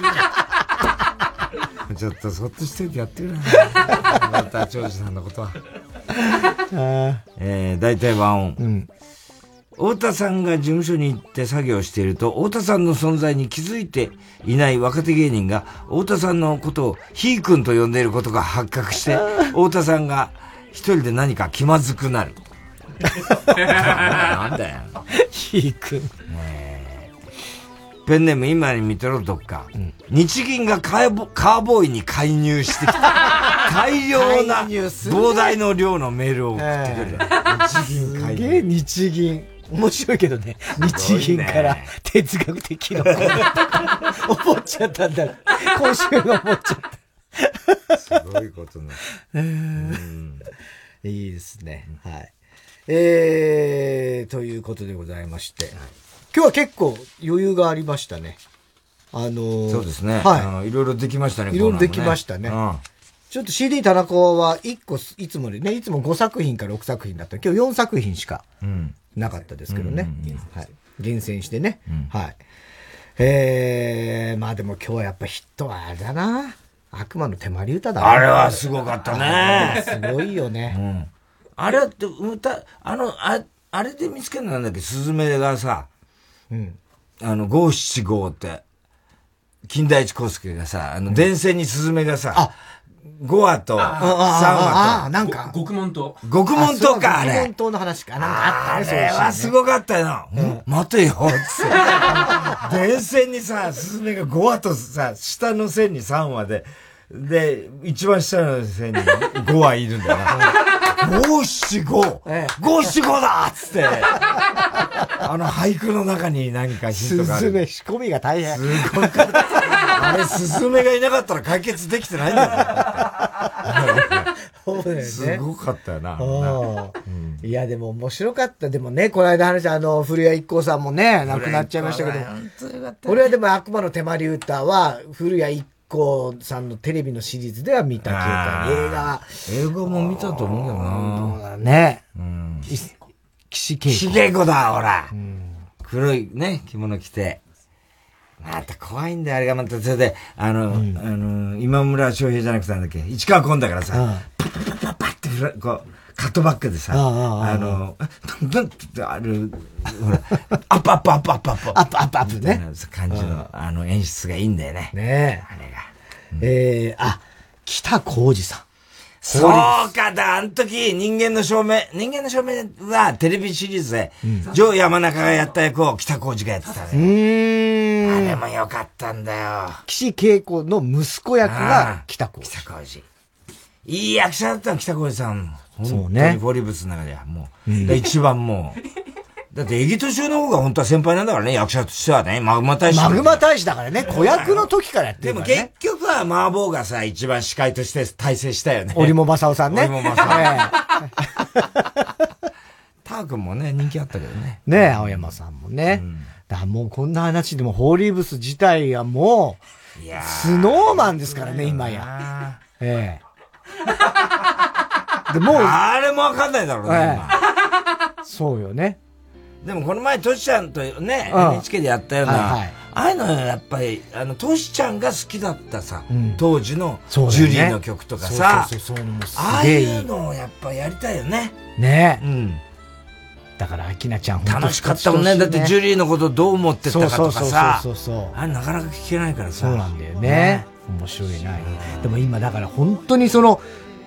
ちょっとそっとしててやってくれ村田長治さんのことは。えー、大体ワンオン。うん、太田さんが事務所に行って作業していると、太田さんの存在に気づいていない若手芸人が、太田さんのことをひーくんと呼んでいることが発覚して、太田さんが一人で何か気まずくなる。なんだよ。ひーくん。ペンネーム今に見てろどっか、うん、日銀がカーボカーボーイに介入してきた。大量な膨大の量のメールを送ってくる。日銀。すげえ日銀。面白いけどね。日銀から哲学的な思っちゃったんだ。今週の思っちゃった。すごいことな。うんいいですね。はい。えー、ということでございまして。今日は結構余裕がありましたね。あのー、そうですね。はい。いろいろできましたね。いろいろできましたね。うん、ちょっと CD 田中は1個、いつもでね、いつも5作品か6作品だった今日4作品しかなかったですけどね。はい。厳選してね。うん、はい。えー、まあでも今日はやっぱヒットはあれだな。悪魔の手まり歌だあれはすごかったね。すごいよね。うん。あれって歌、あの、ああれで見つけるのなんだっけ、スズメがさ、うん。あの、五七五って、金田一耕助がさ、あの、電線にスズメがさ、あ5話と3話と。ああ、なんか。極門島。極門島か、あれ。極門島の話か。なんかあったね、それはすごかったよ。待てよ、つって。電線にさ、スズメが5話とさ、下の線に3話で、で、一番下の線に5話いるんだよな。五七五五七五だっつって。あの俳句の中に何かヒントがある。スズメ仕込みが大変。すごかった。あれ、スズメがいなかったら解決できてないんだよ。そうだよね。すごかったよな。うん、いや、でも面白かった。でもね、この間話、あの、古谷一行さんもね、亡くなっちゃいましたけど。俺はでも悪魔の手まり歌は、古谷一行さんのテレビのシリーズでは見た記憶が映画。映画も見たと思うよな。そうだね。うん岸恵子。岸恵子だ、ほら。黒いね、着物着て。また怖いんだよ、あれがまた。それで、あの、あの、今村翔平じゃなくてなんだっけ、市川崑だからさ、パッパッパッパッってふら、こう、カットバックでさ、あの、なんってある、ほら、アップアップアップアップアップ。アップアップアップね。感じの、あの演出がいいんだよね。ねえ。あれが。えー、あ、北公次さん。そうかだ、あの時、人間の証明、人間の証明はテレビシリーズで、ジョー山中がやった役を北公次がやってたね。うん。あれもよかったんだよ。岸恵子の息子役が北公次。北公次。いい役者だったの、北浩二さん。そうね。フォリブスの中では、もう、一番もう。だって、エギトシュの方が本当は先輩なんだからね、役者としてはね、マグマ大使。マグマ大使だからね、子役の時からやってるから、ね。でも結局は麻婆がさ、一番司会として大成したよね。折茂正夫さんね。折茂正夫。ター君もね、人気あったけどね。ね青山さんもね。だからもうこんな話でも、ホーリーブス自体がもう、スノーマンですからね、今や。ええ。でもあれもわかんないだろうね、そうよね。でもこの前、トシちゃんとね、NHK でやったような、ああいうのやっぱり、あの、トシちゃんが好きだったさ、当時のジュリーの曲とかさ、ああいうのをやっぱやりたいよね。ねうん。だから、アキナちゃん楽しかったもんね。だってジュリーのことどう思ってたかとかさ、あれなかなか聞けないからさ。そうなんだよね。面白いな。でも今だから本当にその、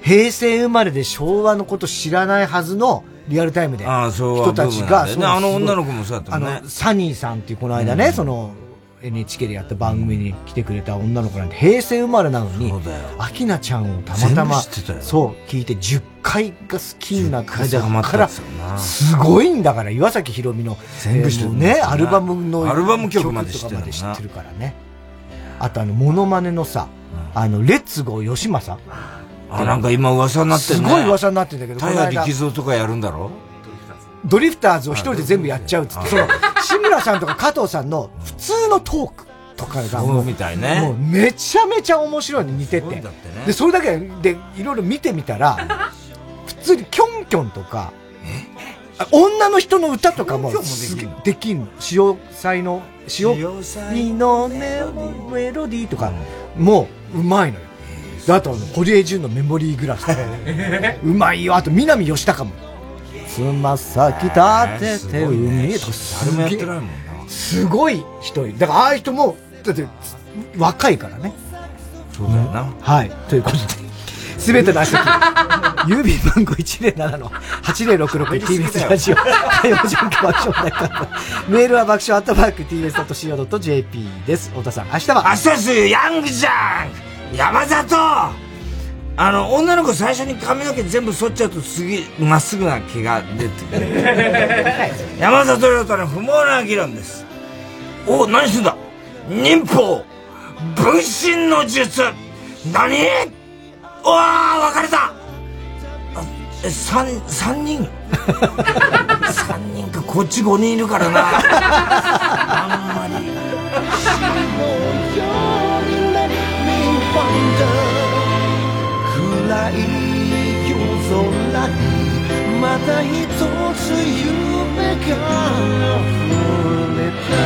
平成生まれで昭和のこと知らないはずのリアルタイムで人たちが、ね、あの女の子もそうだったね。あの、サニーさんっていうこの間ね、うん、その、NHK でやった番組に来てくれた女の子なんて平成生まれなのに、アキナちゃんをたまたま、そう、聞いて10回が好きになって、そこから、すごいんだから、岩崎宏美の、全部知ってるね、アルバムの、アルバム曲まで知ってるからね。あとあの、モノマネのさ、あの、レッツゴー吉正あ、なんか今噂になってるね。すごい噂になってんだけど。平力蔵とかやるんだろ？ドリフターズを一人で全部やっちゃうっつって、その、志村さんとか加藤さんの普通のトークとかがもう、みたいね。もうめちゃめちゃ面白いの似てて。ね、で、それだけで、いろいろ見てみたら、普通にキョンキョンとか、女の人の歌とかもできんの。潮祭の、潮祭のメロディーとかもうまいのよ。あと、堀江潤のメモリーグラス。うまいよ。あと、南吉高も。つま先立てて海とか誰もやってないもんな。すごい人だから、ああいう人も、だって、若いからね。そうだよな。はい。ということで。すべての足先、郵便番号 107-8066TBS ラジオ、火曜ジャンク爆笑大会メールは爆笑アットマーク TBS.CO.JP です。太田さん、明日は明日ですヤングじゃん山里あの、女の子最初に髪の毛全部剃っちゃうと次、まっすぐな毛が出てくる。山里亮太の不毛な議論です。お、何すんだ？忍法分身の術何？おわ別れたえ、三、三人？三人か、こっち五人いるからな。あんまり。暗い夜空にまた一つ夢が溢れた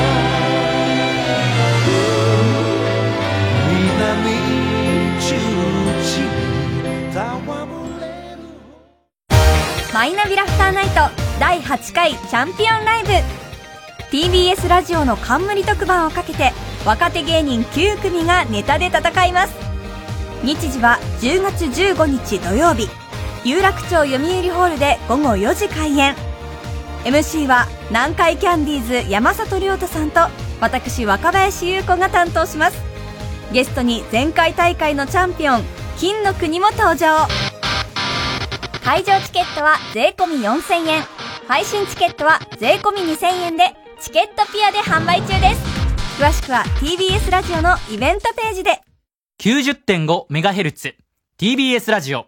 南十字に戯れるマイナビラフターナイト第8回チャンピオンライブ。TBS ラジオの冠特番をかけて若手芸人9組がネタで戦います。日時は10月15日土曜日。有楽町読売ホールで午後4時開演。MC は南海キャンディーズ山里亮太さんと私若林優子が担当します。ゲストに前回大会のチャンピオン金の国も登場。会場チケットは税込4000円。配信チケットは税込2000円でチケットピアで販売中です。詳しくは TBS ラジオのイベントページで。90.5MHz TBS ラジオ。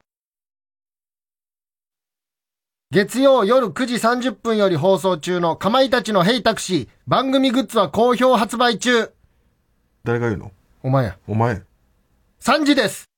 月曜夜9時30分より放送中のかまいたちのヘイタクシー。番組グッズは好評発売中。誰が言うの？お前や。お前。3時です